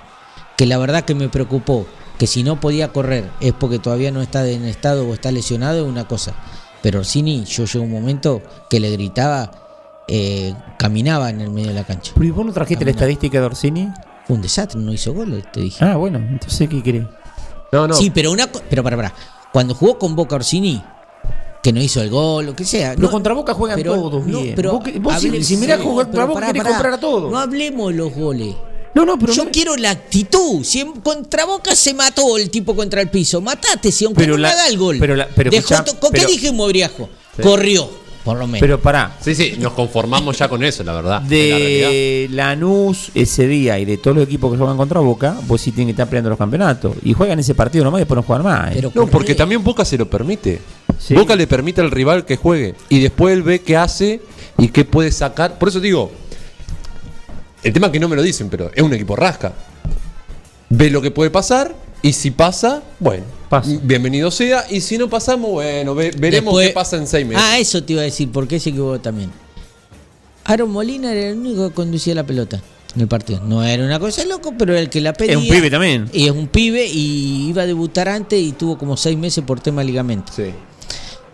que la verdad que me preocupó, que si no podía correr es porque todavía no está en estado o está lesionado, es una cosa. Pero Orsini, yo llegó un momento que le gritaba, eh, caminaba en el medio de la cancha. Pero ¿y vos no trajiste la estadística de Orsini? Fue un desastre, no hizo goles, te dije. Ah, bueno, entonces ¿qué querés? No, no. Sí, pero una co- pero para, para. Cuando jugó con Boca Orsini, que no hizo el gol, lo que sea. Los contra Boca juegan todos bien. pero Vos vos si- si mirás jugar contra Boca, pará, querés pará. comprar a todos. No hablemos de los goles. No, no, pero Yo quiero la actitud. Si en- contra Boca se mató el tipo contra el piso, matate si aunque Pero no la- da el gol. pero la- pero Dejó ¿Con pero- qué dije Mobriajo? Sí. Corrió, por lo menos. Pero pará. Sí, sí, nos conformamos ya con eso, la verdad. es la. De Lanús ese día y de todos los equipos que juegan contra Boca, vos sí tienen que estar peleando los campeonatos. Y juegan ese partido nomás y después no juegan más. ¿eh? No, porque también Boca se lo permite. Sí. Boca le permite al rival que juegue. Y después él ve qué hace y qué puede sacar. Por eso digo, el tema es que no me lo dicen, pero es un equipo rasca. Ve lo que puede pasar y si pasa, bueno, bienvenido sea. Y si no pasamos, bueno, ve- veremos Después- qué pasa en seis meses. Ah, eso te iba a decir, porque se equivocó también. Aaron Molina era el único que conducía la pelota en el partido. No era una cosa de loco, pero era el que la pedía. Es un pibe también. Y es un pibe y iba a debutar antes y tuvo como seis meses por tema de ligamento. Sí.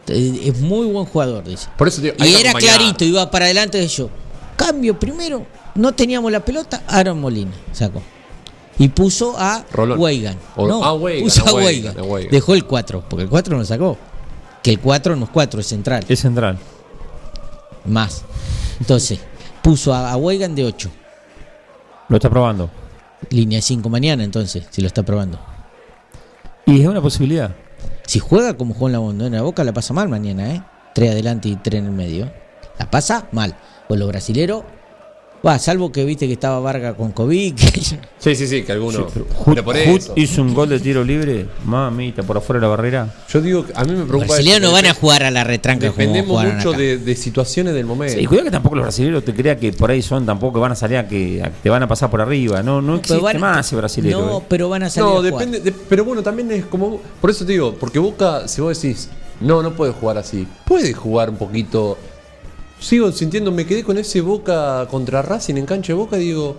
Eh, Es muy buen jugador, dice. Por eso Y era clarito, iba para adelante de yo. Cambio primero, no teníamos la pelota, Aaron Molina sacó. Y puso a Rolón. Weigan. O- No, ah, Weigan, puso a a Weigan, Weigan. a. Dejó el 4, porque el 4 no sacó. Que el 4 no es 4, es central. Es central. Más. Entonces, puso a, a Weigan de 8. Lo está probando. Línea 5 mañana, entonces, si lo está probando. Y es una posibilidad. Si juega como jugó en la Bondona Boca, la pasa mal mañana, ¿eh? 3 adelante y 3 en el medio. La pasa mal. Pues los brasileros, va, salvo que viste que estaba Varga con COVID. que- Sí, sí, sí, que alguno. Pero pero por Hut eso. hizo un gol de tiro libre, mamita, por afuera de la barrera. Yo digo, que a mí me los preocupa. brasileños eso, no van a jugar a la retranca Dependemos mucho acá. de, de situaciones del momento. Y cuidado que tampoco los brasileños te crea que por ahí son, tampoco van a salir a que a te van a pasar por arriba. No, no, No, existe van- más ese brasilero. No, eh. pero van a salir No, a jugar. depende. de- pero bueno, también es como. Por eso te digo, porque Boca, si vos decís, no, no puede jugar así. Puede jugar un poquito. Sigo sintiendo, me quedé con ese Boca contra Racing en cancha de Boca y digo,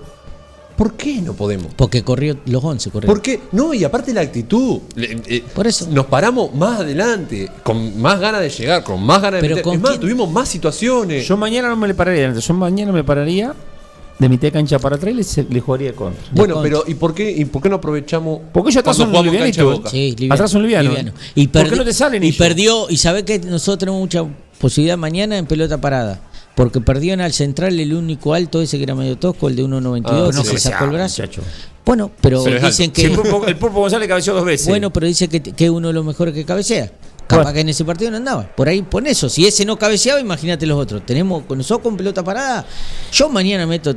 ¿por qué no podemos? Porque corrió los 11, corrió. ¿Por qué? No, y aparte la actitud. Eh, Por eso. Nos paramos más adelante, con más ganas de llegar, con más ganas de Pero meter. ¿con Es más, quién? tuvimos más situaciones. Yo mañana no me le pararía adelante, yo mañana me pararía de mitad de cancha para atrás y le, le jugaría de contra. bueno, contra. pero ¿y por qué, y por qué no aprovechamos Porque ellos atrás son livianitos. Boca? Sí, liviano, Atrás son livianos. liviano. ¿Por Y qué perdi- no te salen Y ellos? perdió, y sabe que nosotros tenemos mucha posibilidad mañana en pelota parada. porque perdieron al central el único alto ese que era medio tosco, el de 1.92, Ah, no que se sacó el brazo. muchacho. Bueno, pero, dicen que el Pulpo- el Pulpo González cabeceó dos veces. Bueno, pero dice que, que es uno de los mejores que cabecea. Capaz Bueno. que en ese partido no andaba. Por ahí pon eso. Si ese no cabeceaba, imagínate los otros. Tenemos con nosotros con pelota parada. Yo mañana meto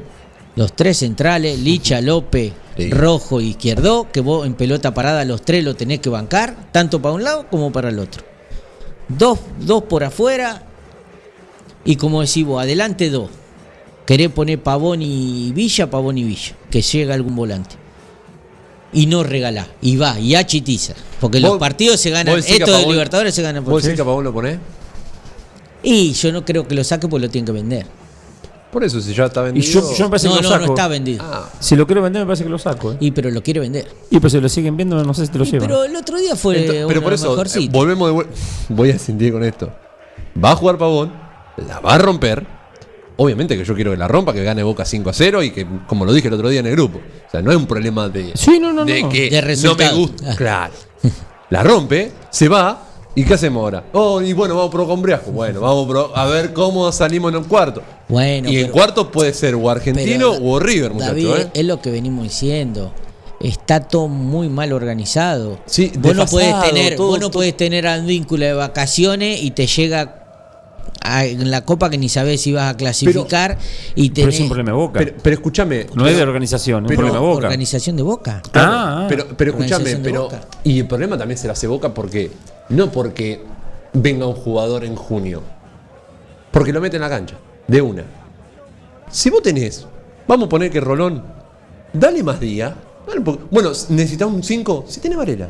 los tres centrales, Licha, López, Rojo y Izquierdo, que vos en pelota parada los tres lo tenés que bancar, tanto para un lado como para el otro. Dos, dos por afuera y como decís vos, adelante dos. Querés poner Pavón y Villa, Pavón y Villa, que llega algún volante. Y no regalá, y va, y achitiza. Porque los ¿Vos- partidos se ganan, estos a de Libertadores se ganan por ¿Vos decís que a Pavón lo ponés? Y yo no creo que lo saque porque lo tienen que vender. Por eso, si ya está Y vendido. yo, yo me parece No, que lo no, saco. no está vendido. Ah, Si lo quiero vender, me parece que lo saco. ¿eh? Y pero lo quiere vender. Y pues si lo siguen viendo, no sé si te lo llevan. pero el otro día fue Ento- uno pero por eso, eh, volvemos de Voy a sentir con esto. Va a jugar Pavón, la va a romper. Obviamente que yo quiero que la rompa, que gane Boca 5 a 0 y que, como lo dije el otro día en el grupo, o sea, no es un problema de, Sí, no, no, de no. que De no me gusta. Ah. Claro. La rompe, se va. ¿Y qué hacemos ahora? Oh, y bueno, vamos pro con Briasco. Bueno, vamos pro- a ver cómo salimos en un cuarto. Bueno, y en pero- cuarto puede ser o argentino Pero, o River, muchachos. David, ¿eh? es lo que venimos diciendo. Está todo muy mal organizado. Sí, vos no podés tener, todo- vos no podés tener a víncula de vacaciones y te llega en la copa que ni sabés si vas a clasificar y Pero tenés es un problema de boca. Pero, pero escúchame. no es de organización, es un problema de boca. organización de boca. Claro, Ah, ah. pero, pero escúchame, Organización de pero. Boca. Y el problema también se la hace Boca porque. No porque venga un jugador en junio. Porque lo mete en la cancha. De una. Si vos tenés. Vamos a poner que Rolón. Dale más día. dale un poco- bueno, necesitas un 5. Si tiene Varela.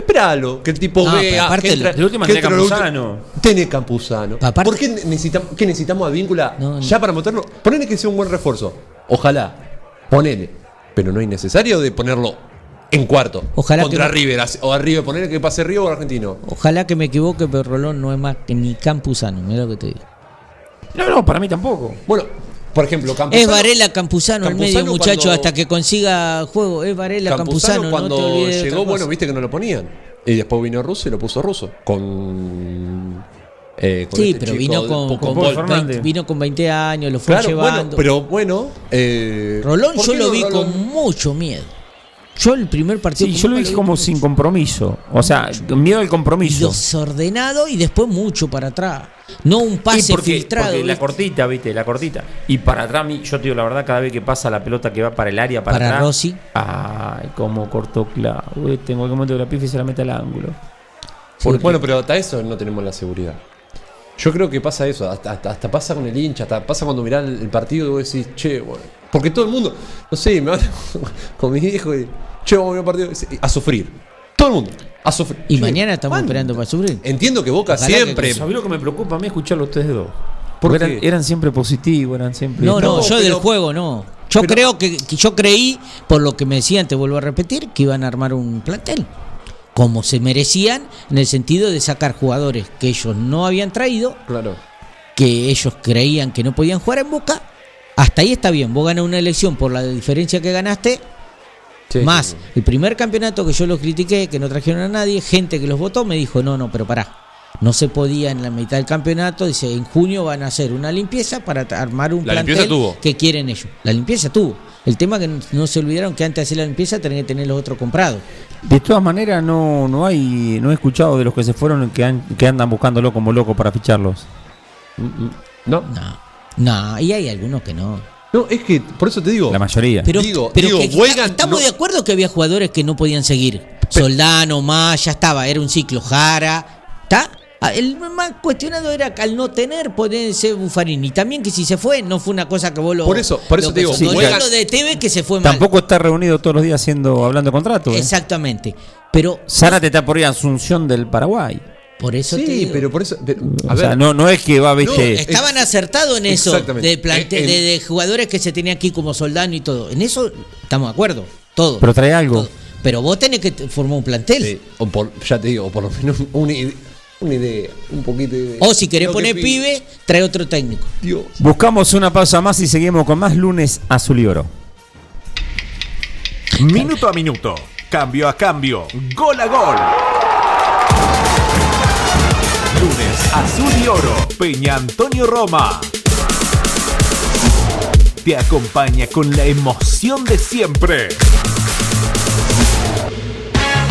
Esperalo, que el tipo No, pero vea. aparte que entra- de última que tenés entra lo último- Campuzano. Tenés Campuzano. Aparte- ¿Por qué necesitamos, qué necesitamos a Víncula No, no. ya para meterlo? Ponele que sea un buen refuerzo. Ojalá. Ponele. Pero no es necesario de ponerlo en cuarto. Ojalá Contra que no- River. así- O a River, ponele que pase River o Argentino. Ojalá que me equivoque, pero Rolón no es más que ni Campuzano, mira lo que te digo. No, no, para mí tampoco. Bueno, por ejemplo, Campuzano. Es Varela Campuzano, el medio muchacho hasta que consiga juego. Es Varela Campuzano, Campuzano, cuando no te llegó, bueno, viste que no lo ponían. Y después vino Russo y lo puso Russo. Con. eh, con Sí, este pero chico vino con, con con Paul 20, Fernández. vino con 20 años, lo fue Claro, bueno, llevando. pero bueno. eh, Rolón ¿por yo lo vi Rolón? con mucho miedo. Yo el primer partido Sí, yo lo vi como sin compromiso. O sea, miedo al compromiso. desordenado y después mucho para atrás. No un pase Sí, porque, filtrado. porque la cortita, viste, la cortita. Y para atrás, mi- yo te digo la verdad, cada vez que pasa la pelota que va para el área, para, Para atrás. Rossi. Ay, cómo cortó claro. Tengo que momento de la pifa y se la mete al ángulo. Porque- bueno, pero hasta eso no tenemos la seguridad. Yo creo que pasa eso, hasta, hasta, hasta pasa con el hincha, hasta pasa cuando mirás el, partido y vos decís, che, bueno. Porque todo el mundo, no sé, me van con mis hijos y, che, vamos a ver el partido, a sufrir. Todo el mundo, a sufrir. Y mañana estamos ¿cuándo? esperando para sufrir. Entiendo que Boca Ojalá que- siempre. ¿Sabés lo que me preocupa a mí escucharlo a ustedes dos? ¿Por Porque eran, eran siempre positivos, eran siempre. No, no, No, yo pero- del juego no. Yo pero- creo que, que yo creí, por lo que me decían, te vuelvo a repetir, que iban a armar un plantel. Como se merecían, en el sentido de sacar jugadores que ellos no habían traído, Claro. que ellos creían que no podían jugar en Boca. Hasta ahí está bien, vos ganas una elección por la diferencia que ganaste, Sí, más sí, sí. el primer campeonato que yo los critiqué, que no trajeron a nadie, gente que los votó me dijo, no, no, pero pará, no se podía en la mitad del campeonato, dice, en junio van a hacer una limpieza para armar un La plantel tuvo. que quieren ellos. La limpieza tuvo. El tema que no se olvidaron que antes de hacer la limpieza tenían que tener los otros comprados. De todas maneras, no, no hay. No he escuchado de los que se fueron que, han- que andan buscándolo como loco para ficharlos. No, No, no, y hay algunos que no. no, es que, por eso te digo. La mayoría. Pero, Digo- pero digo, que- Weigand estamos no- de acuerdo que había jugadores que no podían seguir. Soldano, más, ya estaba, era un ciclo Jara. ¿Está? Ah, El más cuestionado era que al no tener poder ser Buffarini. También que si se fue, no fue una cosa que vos lo. Por eso- por eso te digo, no de TV que se fue mal. Tampoco está reunido todos los días haciendo, hablando de contrato. ¿eh? Exactamente. Pero Zárate está por ir a Asunción del Paraguay. por eso te Sí, digo. pero por eso. pero, a o sea, no, no es que va, viste. Estaban acertados en eso, Exactamente. de, plante- En- de, de jugadores que se tenían aquí como Soldano y todo. En eso estamos de acuerdo, todo. pero trae algo. todo. Pero vos tenés que formar un plantel. sí, o por, ya te digo, o por lo menos una, ide- una idea, un poquito de. O si querés lo poner pibe, trae otro técnico. Dios. Buscamos una pausa más y seguimos con más lunes azul y oro. Minuto a minuto, cambio a cambio, gol a gol. Lunes Azul y Oro, Peña Antonio Roma. te acompaña con la emoción de siempre.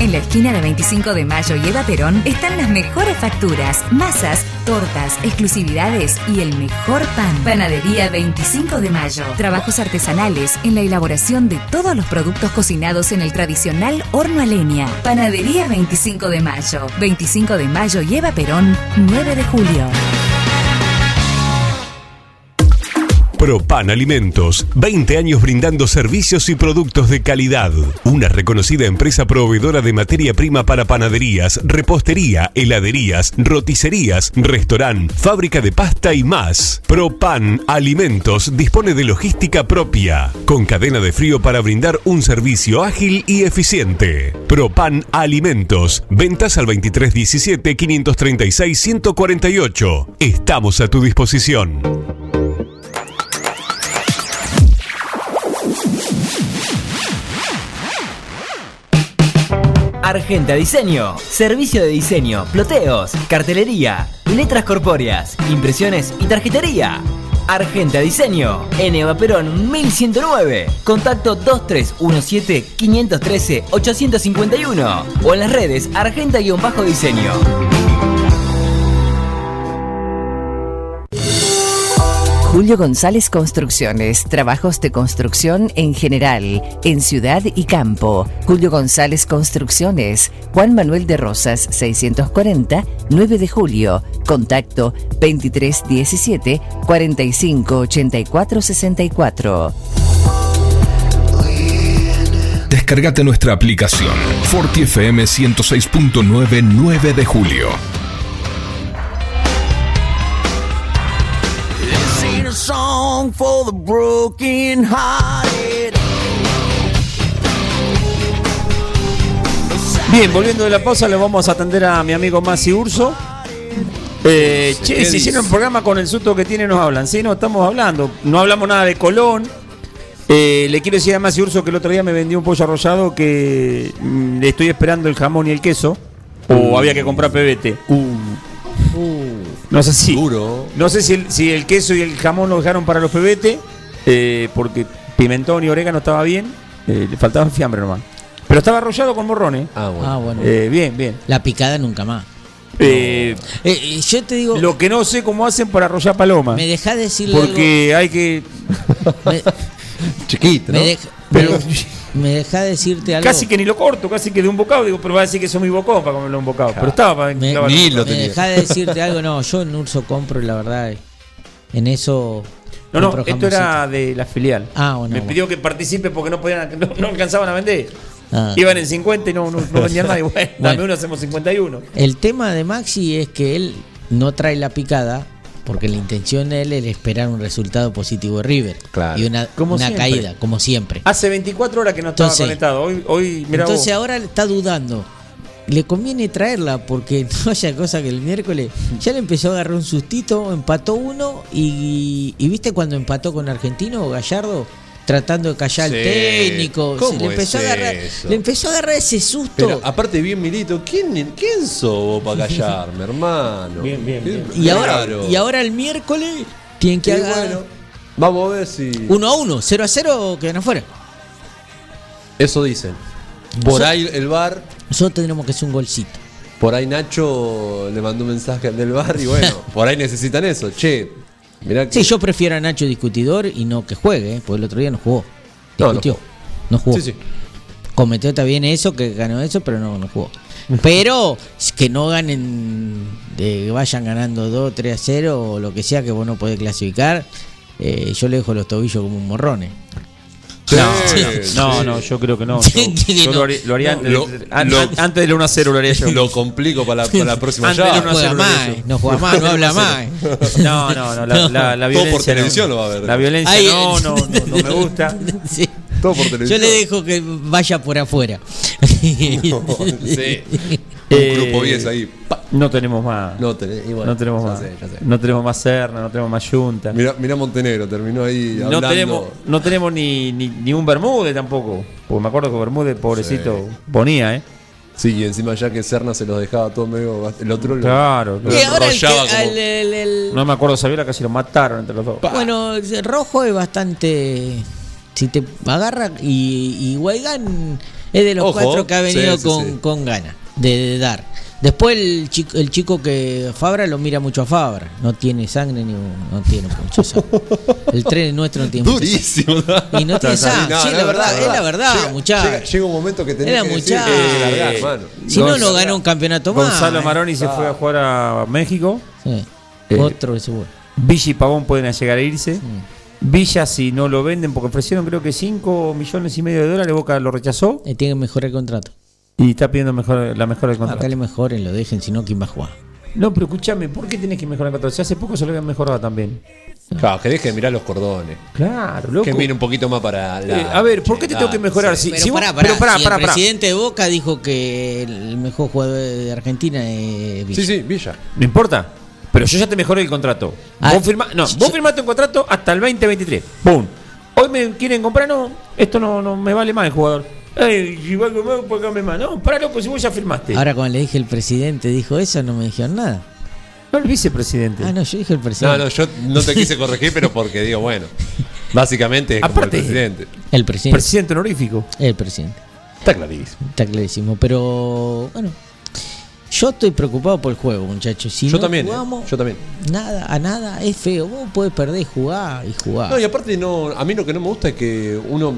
En la esquina de 25 de Mayo y Eva Perón están las mejores facturas, masas, tortas, exclusividades y el mejor pan. Panadería 25 de Mayo. Trabajos artesanales en la elaboración de todos los productos cocinados en el tradicional horno a leña. Panadería 25 de Mayo. 25 de Mayo y Eva Perón, 9 de julio. Propan Alimentos, 20 años brindando servicios y productos de calidad. Una reconocida empresa proveedora de materia prima para panaderías, repostería, heladerías, roticerías, restaurant, fábrica de pasta y más. Propan Alimentos dispone de logística propia, con cadena de frío para brindar un servicio ágil y eficiente. Propan Alimentos, ventas al 2317 536 148. Estamos a tu disposición. Argenta Diseño. Servicio de diseño, ploteos, cartelería, letras corpóreas, impresiones y tarjetería. Argenta Diseño. En Eva Perón 1109. Contacto 2317-513-851. O en las redes Argenta-Diseño. Julio González Construcciones, trabajos de construcción en general, en ciudad y campo. Julio González Construcciones, Juan Manuel de Rosas, 640, 9 de julio. Contacto 2317 4584 64. Descargate nuestra aplicación Forti FM 106.9 9 de julio. Song for the broken hearted. Bien, volviendo de la pausa, le vamos a atender a mi amigo Masi Urso. Eh, che, ¿Qué si dice? hicieron un programa con el susto que tiene, nos hablan. Sí, no estamos hablando. No hablamos nada de Colón. Eh, le quiero decir a Masi Urso que el otro día me vendió un pollo arrollado que mm, le estoy esperando el jamón y el queso. O había que comprar PBT. No sé si. No sé si el, si el queso y el jamón lo dejaron para los PBT. eh, porque pimentón y orégano estaba bien. eh, le faltaba fiambre nomás. Pero estaba arrollado con morrones. Ah, Ah, bueno. Eh, bien, bien. La picada nunca más. Eh, Eh, yo te digo, Lo que no sé cómo hacen para arrollar paloma. me dejá decirle Porque hay que. Me, Chiquito, me ¿no? deja, Pero- me, me dejá decirte algo. Casi que ni lo corto, casi que de un bocado. Digo, pero va a decir que soy muy bocón para comerlo un bocado. Pero estaba para Me, clavarlo. ni lo me dejá de decirte algo. No, yo en Urso compro, y la verdad. En eso. No, no, esto era de la filial. Ah, bueno, Me bueno. pidió que participe porque no podían, no, no alcanzaban a vender. Ah. Iban en 50 y no, no, no vendían nada. Y bueno, dame Bueno. uno, hacemos 51. El tema de Maxi es que él no trae la picada porque la intención de él es esperar un resultado positivo de River. Claro. Y una, Como una siempre. caída, como siempre. Hace 24 horas que no estaba Entonces- conectado. Hoy, hoy mira Entonces vos. ahora está dudando. Le conviene traerla porque no haya cosa que el miércoles ya le empezó a agarrar un sustito, empató uno y, y viste cuando empató con Argentino Gallardo tratando de callar al Sí. técnico, ¿Cómo le empezó es a agarrar, eso? le empezó a agarrar ese susto. Pero aparte bien Milito, ¿quién, quién sos vos para callarme, hermano? Bien, bien, bien. y ahora y ahora el miércoles tienen que agarrar bueno, vamos a ver si. 1 a 1, 0 a 0 quedan afuera. Eso dicen. Por Nosotros- ahí el bar, Nosotros tendremos que hacer un golcito. por ahí Nacho le mandó un mensaje al del bar y bueno, por ahí necesitan eso. Che, mirá que. Sí, yo prefiero a Nacho discutidor y no que juegue, ¿eh? porque el otro día no jugó. No, no Discutió. jugó. No jugó. Sí, sí. Cometió también eso, que ganó eso, pero no, no jugó. Pero que no ganen, de vayan ganando 2, 3 a 0 o lo que sea que vos no podés clasificar, eh, yo le dejo los tobillos como un morrón. No, Sí, no, no, yo creo que no. Yo, yo lo haría, lo haría No, antes, lo- de- an- lo- an- antes del 1 a 0 lo haría yo. Lo complico para la, para la próxima Antes llave. de No juega más, no juega más, no habla más. No, no, no, la, la, la Todo violencia. por televisión no. lo va a ver. La violencia Ay, no, no, no, no me gusta. Sí. Todo por Yo televisión. le dejo que vaya por afuera. sí. Un Eh, grupo 10 ahí. pa. No tenemos más. No tenés, y bueno, no tenemos ya más. sé, ya sé. No tenemos más Serna, no tenemos más Junta. Mirá, mirá Montenegro, terminó ahí No tenemos, no tenemos ni, ni, ni un Bermúdez tampoco. Porque me acuerdo que Bermúdez, pobrecito, ponía, ¿eh? Sí, y encima ya que Serna se los dejaba todo medio. El otro lo- Claro, lo Y ahora el que- enrollaba como- el- el- el- No me acuerdo, Saviola casi lo mataron entre los dos. Bueno, el rojo es bastante. Si te agarra. Y, y Weigand es de los Ojo, cuatro que ha venido sí, sí, con, sí. con ganas de, de dar. Después el chico, el chico que Fabra lo mira mucho a Fabra. No tiene sangre ni no tiene mucha sangre. El tren nuestro no tiene mucha Durísimo. Y no tiene sangre. Sí, la verdad, es la verdad, Llega- muchacho. Llega, llega un momento que tenés Era que decir largar, hermano. Si no, no ganó un campeonato más. Gonzalo eh. Maroni se fue a jugar a México. Sí. Eh, Otro que se fue. Villa y Pavón pueden llegar a irse. Villa, si no lo venden, porque ofrecieron creo que 5 millones y medio de dólares, Boca lo rechazó Eh, tiene que mejorar el contrato. Y está pidiendo mejor, la mejora del contrato. Acá le mejoren, lo dejen, si no, ¿quién va a jugar? No, pero escúchame, ¿por qué tenés que mejorar el contrato? Si hace poco se lo habían mejorado también. Claro, que deje de mirar los cordones. Claro, loco. Que mire un poquito más para la. Eh, a ver, ¿por qué te tengo que mejorar? Si, Pero si vos- pará, pará, pero pará, si pará, el pará. presidente de Boca dijo que el mejor jugador de Argentina es Villa. Sí, sí, Villa. No importa. Pero yo ya te mejoré el contrato. Ah, vos, firma- no, vos firmaste un contrato hasta el 2023. ¡Pum! Hoy me quieren comprar, no, esto no, no me vale más el jugador. Ey, si valgo más, pagame más. No, pará, loco, si vos ya firmaste. Ahora cuando le dije el presidente dijo eso, no me dijeron nada. No, el vicepresidente. Ah, no, yo dije el No, presidente. no, yo no te quise corregir, pero porque digo, bueno. Básicamente es como el Aparte- presidente. El presidente. Presidente honorífico. El presidente. Está clarísimo. Está clarísimo. Pero, bueno. Yo estoy preocupado por el juego, muchachos. Si yo no también, eh, jugamos yo también. nada, a nada, es feo. Vos podés perder y jugar y jugar. No, y aparte no, a mí lo que no me gusta es que uno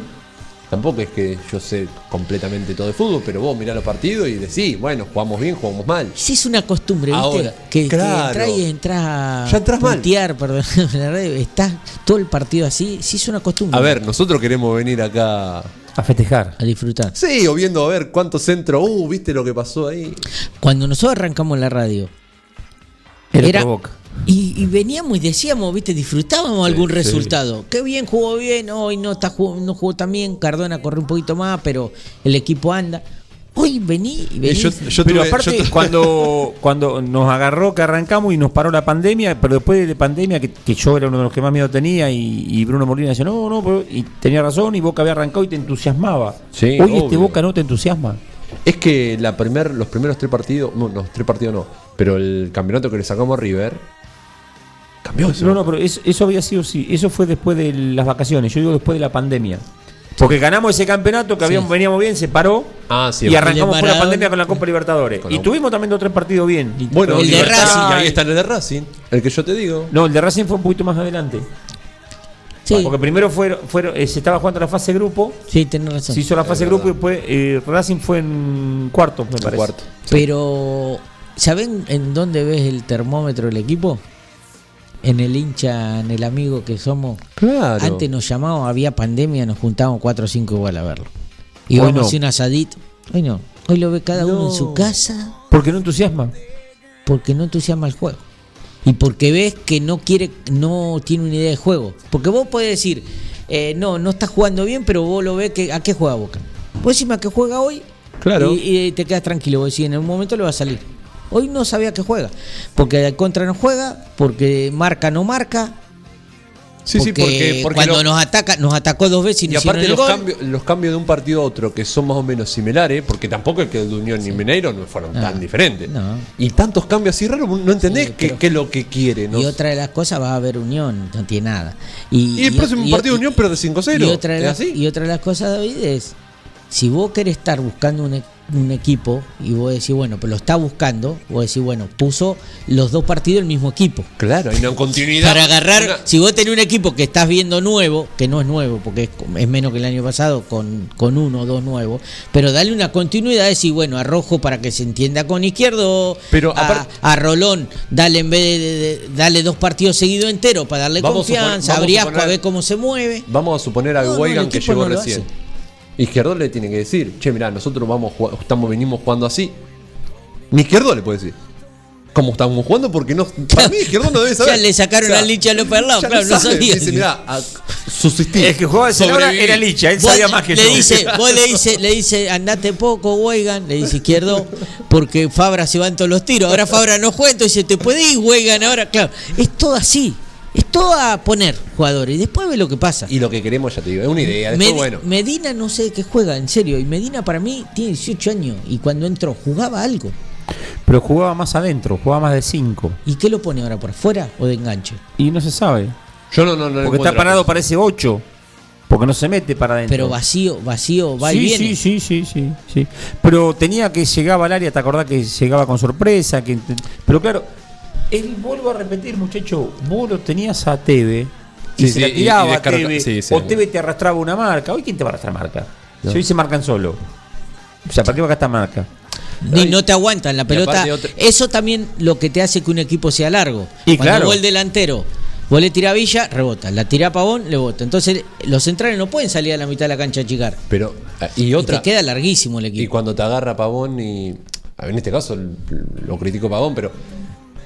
tampoco es que yo sé completamente todo de fútbol, pero vos mirás los partidos y decís, bueno, jugamos bien, jugamos mal. Si es una costumbre, ¿viste? Ahora, que, claro. que entras y entras Ya entras mal. putear, perdón, en la radio, estás todo el partido así, si es una costumbre. A ver, nosotros queremos venir acá. A festejar. A disfrutar. Sí, o viendo a ver cuántos centros, uh, viste lo que pasó ahí. Cuando nosotros arrancamos la radio, Era Era-. Y, y veníamos y decíamos, viste, disfrutábamos algún sí. resultado. Qué bien jugó bien, hoy no está jugó- no jugó tan bien, Cardona corrió un poquito más, pero el equipo anda. Hoy vení y vení. yo- yo pero tuve- aparte, yo cuando, cuando nos agarró que arrancamos y nos paró la pandemia, pero después de pandemia, que, que yo era uno de los que más miedo tenía, y, y Bruno Molina decía, no, no, pero- y tenía razón, y Boca había arrancado y te entusiasmaba. Sí, Hoy este. Boca no te entusiasma. Es que la primer, los primeros tres partidos, no, los tres partidos no, pero el campeonato que le sacamos a River cambió eso. No, no, pero eso, eso había sido, sí, eso fue después de las vacaciones, yo digo después de la pandemia. Porque ganamos ese campeonato que habíamos, veníamos bien, se paró Ah, sí, y arrancamos con la pandemia con la Copa Libertadores. Con y tuvimos también dos o tres partidos bien. Bueno, El de Racing. Y ahí está el de Racing, el que yo te digo. No, el de Racing fue un poquito más adelante. Sí, Porque primero fue, fue- eh, se estaba jugando la fase grupo, sí, tenés razón. se hizo la fase grupo y después eh, Racing fue en cuarto, me parece. Cuarto. Pero, ¿saben en dónde ves el termómetro del equipo? En el hincha, en el amigo que somos. Claro. Antes nos llamábamos, había pandemia, nos juntábamos cuatro o cinco igual a verlo. Hoy Íbamos no. un asadito. Hoy no. Hoy lo ve cada uno en su casa Porque no entusiasma. porque no entusiasma el juego. Y porque ves que no quiere, no tiene una idea de juego. Porque vos podés decir, eh, no, no está jugando bien, pero vos lo ves que a qué juega Boca. Vos decís a qué juega hoy Claro. y, y te quedas tranquilo. Vos decís, en un momento le va a salir. Hoy no sabía que juega. Porque al contra no juega, porque marca no marca. Sí, sí, porque, porque cuando lo- nos ataca, nos atacó dos veces y, y aparte los el cambios, los cambios de un partido a otro que son más o menos similares, porque tampoco el que el de Unión y Mineiro no fueron No. tan diferentes. No. Y tantos cambios así raros, no entendés Sí, qué, pero- es lo que quiere. ¿no? Y otra de las cosas va a haber unión, no tiene nada. Y, Y el próximo partido de Unión 5-0. Y otra, de ¿Es las, así? y otra de las cosas, David, es si vos querés estar buscando un, un equipo y vos decís, bueno, pero lo está buscando, vos decís, bueno, puso los dos partidos el mismo equipo. Claro, hay una continuidad. Para agarrar, Una- si vos tenés un equipo que estás viendo nuevo, que no es nuevo, porque es, es menos que el año pasado, con, con uno o dos nuevos, pero dale una continuidad, decir, bueno, a Rojo para que se entienda con izquierdo, Pero a, a Rolón, dale en vez de, de- de- dale dos partidos seguidos enteros para darle Vamos a confianza, vamos a a Briasco a ver cómo se mueve. Vamos a suponer a No, no, que llegó no recién. Izquierdo le tiene que decir, che, mirá, nosotros vamos a jugar- estamos venimos jugando así. Ni Izquierdo le puede decir. ¿Cómo estamos jugando? Porque no. Para mí, Izquierdo no debe saber. Ya le sacaron la licha a López al lado, claro, no sabía. Dice, mirá, a- subsistir. El que jugaba de sobrevivir. era Licha, él Vos sabía más que le yo. dice, vos le dice, le dice, andate poco, Weigan, le dice izquierdo, porque Fabra se va en todos los tiros. Ahora Fabra no juega, entonces te puede ir, Weigan, ahora, claro. Es todo así. Es todo a poner jugadores y después ve lo que pasa. Y lo que queremos, ya te digo, es una idea. Después, Medi- bueno. Medina no sé qué juega, en serio. Y Medina para mí tiene 18 años y cuando entró jugaba algo. Pero jugaba más adentro, jugaba más de 5. ¿Y qué lo pone ahora por afuera o de enganche? Y no se sabe. Yo no, no, no. Porque está parado, parece 8. Porque no se mete para adentro. Pero vacío, vacío, va y sí, viene. sí, sí, sí, sí, sí. Pero tenía que llegaba al área, ¿te acordás que llegaba con sorpresa? Que, pero claro, él vuelvo a repetir, muchacho, vos lo tenías a Teve y Sí, se sí, la y- tiraba y a descarga- Teve, sí, sí. o Teve te arrastraba una marca. ¿Hoy quién te va a arrastrar marca? No. Si hoy se marcan solo. O sea, ¿para qué va a gastar marca? Ni no te aguantan la y pelota. otra- Eso también lo que te hace que un equipo sea largo. Y Cuando claro. vos el delantero, vos le tirás a Villa, rebota. La tirás a Pavón, le bota. Entonces los centrales no pueden salir a la mitad de la cancha a chicar. Pero, ah, y Y otra. te queda larguísimo el Y equipo. cuando te agarra Pavón y. a ver, En este caso lo critico Pavón, pero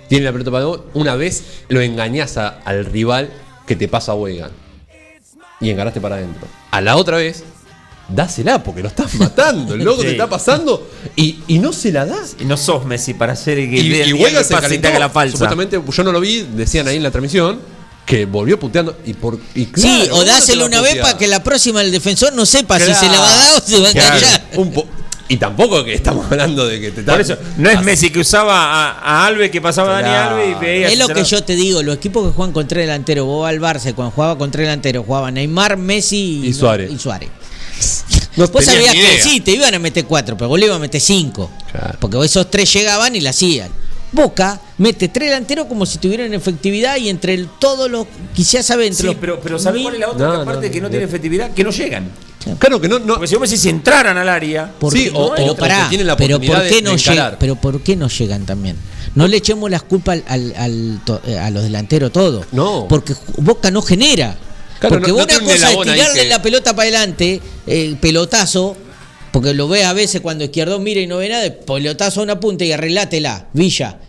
tiene la pelota Pavón. Una vez lo engañás a- al rival que te pasa a Weigand. Y enganaste para adentro. A la otra vez, dásela porque lo estás matando. El loco Sí. te está pasando y, y no se la das. Y no sos Messi para hacer que Y, el y Weigand que se calentó. haga la falsa. Supuestamente, yo no lo vi, decían ahí en la transmisión, que volvió puteando. Y por, y sí, claro, o ¿cómo no te dáselo una vez para que la próxima el defensor no sepa si Claro. se le va a dar o se va a Claro, enganchar. un po- y tampoco que estamos hablando de que te Por eso, no es Así- Messi que usaba a, a Alves, que pasaba a Dani. Alves y veía. Es lo que yo te digo, los equipos que juegan con tres delanteros, vos al Barça, cuando jugaba con tres delanteros, jugaba Neymar, Messi Y Suárez. Y Suárez. No Vos sabías que sí, te iban a meter cuatro, pero vos le ibas a meter cinco. Claro. Porque esos tres llegaban y la hacían. Boca mete tres delanteros como si tuvieran efectividad y entre el, todos los, quizás sabe, entre Sí, los pero, pero ¿sabes mil- cuál es la otra? No, no, que no no. tiene efectividad, que no llegan. Claro que no, no. Porque si vos me decís si entraran al área. Porque- Sí, o- pero o- o pará, que tienen la pero ¿por qué de- no llegan? Pero ¿por qué no llegan también? No le echemos las culpas al, al- eh, a los delanteros todo. No. Porque Boca no genera. Claro, porque no- no una cosa es tirarle que- la pelota para adelante, eh, pelotazo, porque lo ves a veces cuando Izquierdo mira y no ve nada, pelotazo a una punta y arreglátela, Villa.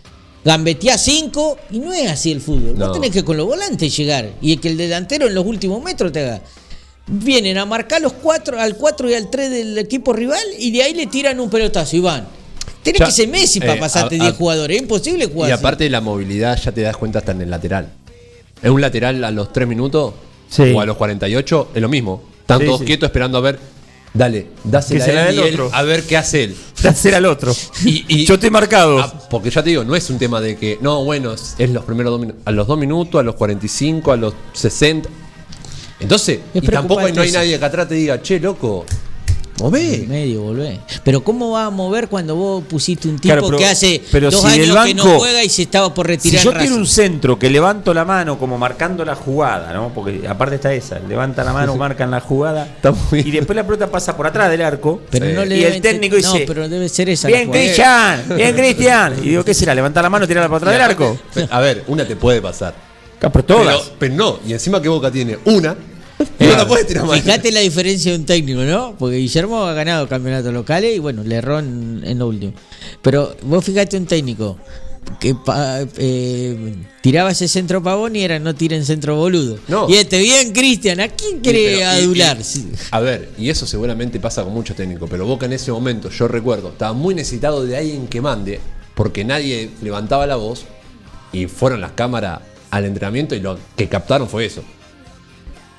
Gambeteá cinco y no es así el fútbol. No. Vos tenés que con los volantes llegar y que el delantero en los últimos metros te haga. Vienen a marcar los cuatro, al 4 y al 3 del equipo rival y de ahí le tiran un pelotazo y van. Tenés Ya, que ser Messi para eh, pasarte a- 10 a- jugadores, es imposible jugar. Y así. aparte de la movilidad, ya te das cuenta hasta en el lateral. Es un lateral a los 3 minutos Sí. o a los 48, es lo mismo. Están Sí, todos sí. quietos esperando a ver. Dale, dásela Que a él el y él otro. a ver qué hace él. hacer al otro. Y, y- Yo estoy marcado. Ah, porque ya te digo, no es un tema de que, no, bueno, es, es los primeros dos minutos. A los 2 minutos, a los 45, a los 60. Entonces, Es y tampoco hay- no hay nadie que atrás te diga, che, loco, medio, volvé. Pero ¿cómo va a mover cuando vos pusiste un tipo Claro, pero- que hace pero dos si años del que no banco- juega y se estaba por Si retirar yo en quiero un centro que levanto la mano como marcando la jugada, ¿no? Porque aparte está esa, levanta la mano, marcan la jugada y después la pelota pasa por atrás del arco Pero no le y el técnico no, dice, pero debe ser esa la bien. Cristian, bien Cristian. Y digo, ¿qué será? ¿Levantar la mano y tirarla para atrás del arco? A ver, una te puede pasar. Pero todas. Pero, pero no, y encima que Boca tiene una, no la puedes tirar más. Fíjate la diferencia de un técnico, ¿no? Porque Guillermo ha ganado campeonatos locales y bueno, le erró en, en lo último. Pero vos fíjate un técnico que eh, tiraba ese centro pavón y era no tiren centro boludo. No. Y este, bien, Cristian, ¿a quién Sí, quiere y- adular? y- Sí. a ver, y eso seguramente pasa con muchos técnicos, pero Boca en ese momento, yo recuerdo, estaba muy necesitado de alguien que mande, porque nadie levantaba la voz, y fueron las cámaras al entrenamiento y lo que captaron fue eso.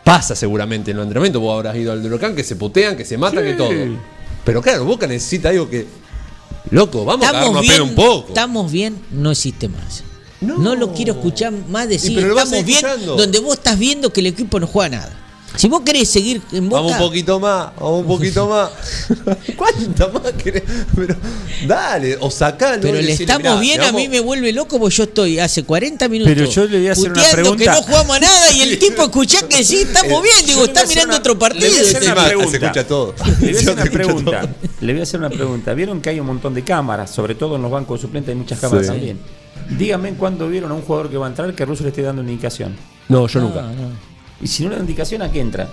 Pasa seguramente en los entrenamientos, vos habrás ido al de Huracán, que se putean, que se matan, Sí. que todo. Pero claro, Boca necesita algo que... Loco, vamos a Estamos bien, un poco. estamos bien, no existe más. No, lo quiero escuchar más decir, pero lo vas estamos bien, donde vos estás viendo que el equipo no juega nada. Si vos querés seguir en Boca, Vamos un poquito más, vamos un poquito más. ¿Cuánta más querés? Pero dale, o sacalo. pero y le decirle, estamos mirá, bien, a mí me vuelve loco porque yo estoy hace 40 minutos Pero yo le voy a hacer una pregunta. que no jugamos a nada y el tipo escuchá que sí, estamos bien, digo, está mirando una- otro partido. le voy a hacer una pregunta. Se escucha todo. Le voy a hacer una pregunta. todo. Le voy a hacer una pregunta. Vieron que hay un montón de cámaras, sobre todo en los bancos de suplentes hay muchas cámaras Sí. también. Díganme cuándo vieron a un jugador que va a entrar que Russo le esté dando una indicación. No, yo nunca. Y si no le da indicación, ¿a qué entra?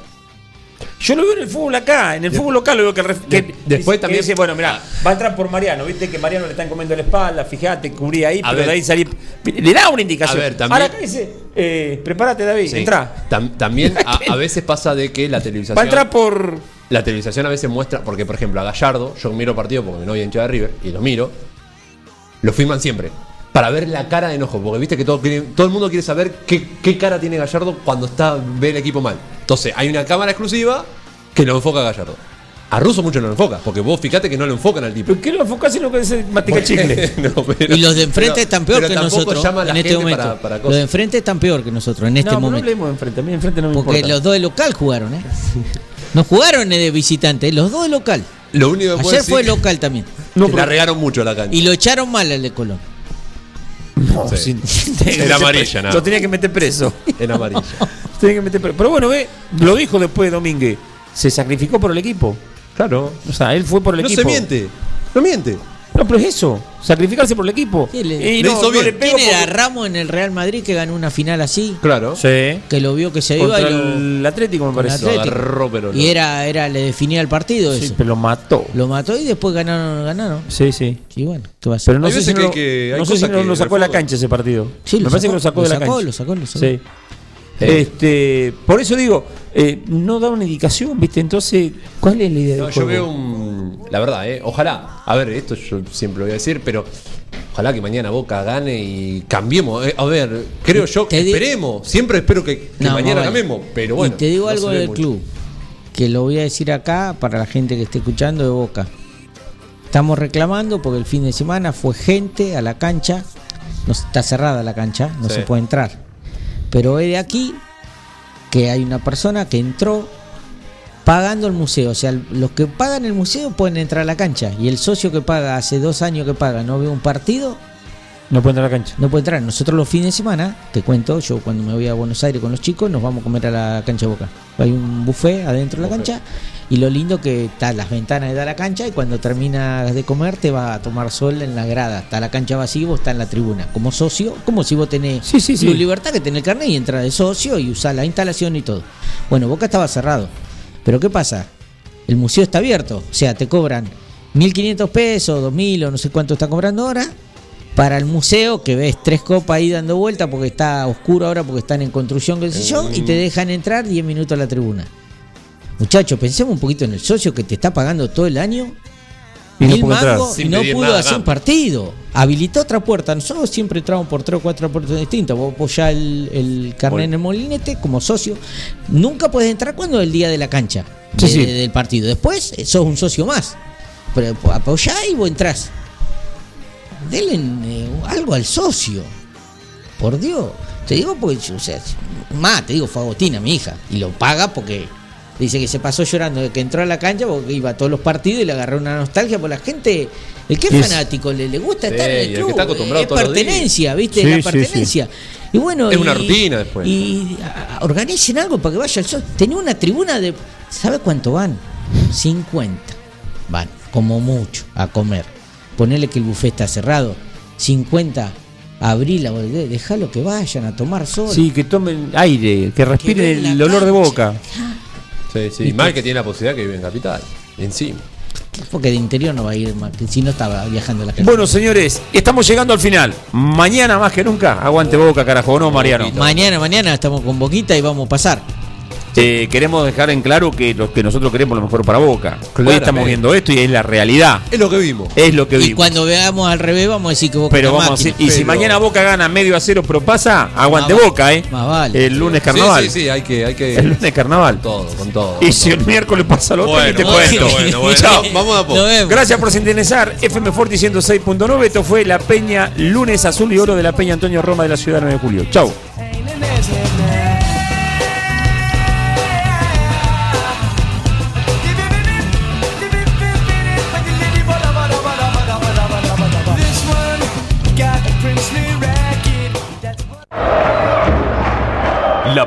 Yo lo veo en el fútbol acá, en el fútbol local lo veo que, el ref- que- De- después que también- dice, bueno, mira, va a entrar por Mariano, viste que Mariano le están comiendo la espalda, fíjate, cubrí ahí, A pero ver. de ahí salí. Le da una indicación. A ver, también- Ahora acá dice, eh, prepárate David, Sí. entra. Tam- también a, a veces pasa de que la televisación. Va a entrar por. La televisación a veces muestra, porque por ejemplo a Gallardo, yo miro partido porque mi novia hincha de River y lo miro, lo filman siempre. Para ver la cara de enojo. Porque viste que todo, todo el mundo quiere saber qué, qué cara tiene Gallardo cuando está ve el equipo mal. Entonces, hay una cámara exclusiva que lo enfoca a Gallardo. A Russo mucho no lo enfoca, porque vos fíjate que no lo enfocan al tipo. ¿Pero qué lo enfocás si no que se matica chicle? No, pero- Y los de enfrente pero- están peor pero que tampoco nosotros llama a la en este momento. para- para los de enfrente están peor que nosotros en este no, no momento. hablemos de enfrente. A mí de enfrente no me Porque importa. los dos de local jugaron, ¿eh? No jugaron de visitante, los dos de local. Lo único que puedo Ayer decir fue local también. que la regaron mucho a la cancha. Y lo echaron mal al de Colón. No, Sí. sin- Era amarilla, nada. Lo tenía que meter preso. En amarilla. Tenía que meter preso. Pero bueno, ve, lo dijo después de Domínguez. Se sacrificó por el equipo. Claro. O sea, él fue por el No equipo. se miente. No miente. No, pero es eso. Sacrificarse por el equipo. Sí, le- Y Le no, hizo no bien. le pego ¿Quién era porque- Ramos en el Real Madrid que ganó una final así? Claro. Sí. Que lo vio que se iba y lo, el Atlético, me parece. Agarró, pero no. Y era, era, le definía el partido Sí, eso. pero lo mató. Lo mató y después ganaron, ganaron. Sí, sí. Y bueno, ¿qué va a hacer? Pero no Hay sé si no, que- que hay no, sé si no lo sacó de la cancha ese partido. Sí, me lo parece sacó, que lo sacó lo de la sacó, cancha. lo sacó, lo sacó. Sí. Este, por eso digo, eh, no da una indicación, ¿viste? Entonces, ¿cuál es la idea No, del yo juego? veo un. La verdad, ¿eh? Ojalá. A ver, esto yo siempre lo voy a decir, pero. Ojalá que mañana Boca gane y cambiemos. eh. A ver, creo yo que esperemos. Siempre espero que, que No, mañana vale. cambiemos. Pero bueno. y te digo no algo del mucho. club, que lo voy a decir acá para la gente que esté escuchando de Boca. Estamos porque el fin de semana fue gente a la cancha, no está cerrada la cancha, no Sí. se puede entrar. Pero es de aquí que hay una persona que entró pagando el museo, o sea, los que pagan el museo pueden entrar a la cancha y el socio que paga hace dos años que paga no ve un partido No puede entrar a la cancha. no puede entrar. Nosotros los fines de semana, te cuento, yo cuando me voy a Buenos Aires con los chicos, nos vamos a comer a la cancha de Boca. Hay un buffet adentro de la cancha y lo lindo que está las ventanas de la cancha y cuando terminas de comer te va a tomar sol en la grada. Está la cancha vacía vos estás en la tribuna. Como socio, como si vos tenés Sí, sí, sí. Luz libertad que tenés el carnet y entras de socio y usás la instalación y todo. Bueno, Boca estaba cerrado. Pero ¿qué pasa? El museo está abierto. O sea, te cobran 1.500 pesos, 2.000 o no sé cuánto está cobrando ahora para el museo que ves tres copas ahí dando vuelta porque está oscuro ahora porque están en construcción, qué sé yo, y te dejan entrar 10 minutos a la tribuna. Muchachos, pensemos un poquito en el socio que te está pagando todo el año. Y no mangos y no pudo nada hacer un partido. Habilitó otra puerta. Nosotros siempre entramos por tres o cuatro puertas distintas. Vos apoyás el, el carnet en el molinete como socio. Nunca puedes entrar cuando es el día de la cancha Sí, de- sí. del partido. Después eh, sos un socio más. Pero apoyás y vos entrás. Denle eh, algo al socio. Por Dios. Te digo porque, yo, o sea, más, te digo, fue Agostina, mi hija. Y lo paga porque dice que se pasó llorando de que entró a la cancha porque iba a todos los partidos y le agarró una nostalgia por la gente. El que es, fanático, le, le gusta Sí, estar en y el el que club. está acostumbrado es pertenencia, ¿viste? Sí, la sí, pertenencia. Y bueno, Es y- una rutina después. Y a- organicen algo para que vaya el sol. Tenía una tribuna de. ¿Sabe cuánto van? 50. Van, como mucho, a comer. Ponele que el buffet está cerrado. 50. Abril, déjalo que vayan a tomar sol. Sí, que tomen aire, que respiren el la olor de boca. Sí, sí. ¿Viste? Mal que tiene la posibilidad que vive en Capital. Encima. Porque de interior no va a ir que si no estaba viajando la calle. Bueno, señores, estamos llegando al final. Mañana más que nunca, aguante boca, carajo, ¿o ¿no, Mariano? mañana, mañana estamos con Boquita y vamos a pasar. Eh, queremos dejar en claro que lo que nosotros queremos lo mejor para Boca. Hoy estamos viendo esto y es la realidad. Es lo que vimos. Es lo que Y vimos. cuando veamos al revés, vamos a decir que Boca Pero vamos a máquina. decir, y si mañana Boca gana medio a cero, pero pasa, aguante Más. Boca, ¿eh? Más vale. El lunes carnaval. Sí, sí, sí, hay que. Hay que El lunes carnaval. Con todo, con todo. Y si el miércoles pasa lo otro, Bueno, ni te bueno, cuento. bueno, bueno. Chao. Vamos a poco. Nos vemos. Gracias por sintonizar FM Forti 106.9. Esto fue la Peña Lunes Azul y Oro de la Peña Antonio Roma de la ciudad 9 de Julio. Chau.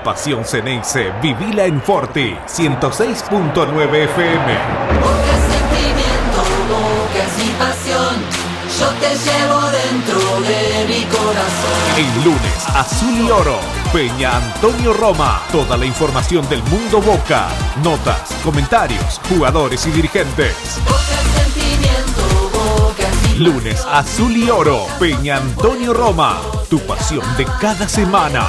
Pasión ceneice, vivila en Forti 106.9 FM. Boca es sentimiento, es mi pasión. Yo te llevo dentro de mi corazón. El lunes, Azul y Oro, Peña Antonio Roma. Toda la información del mundo Boca. Notas, comentarios, jugadores y dirigentes. Boca sentimiento, boca Lunes, Azul y Oro, Peña Antonio Roma. Tu pasión de cada semana.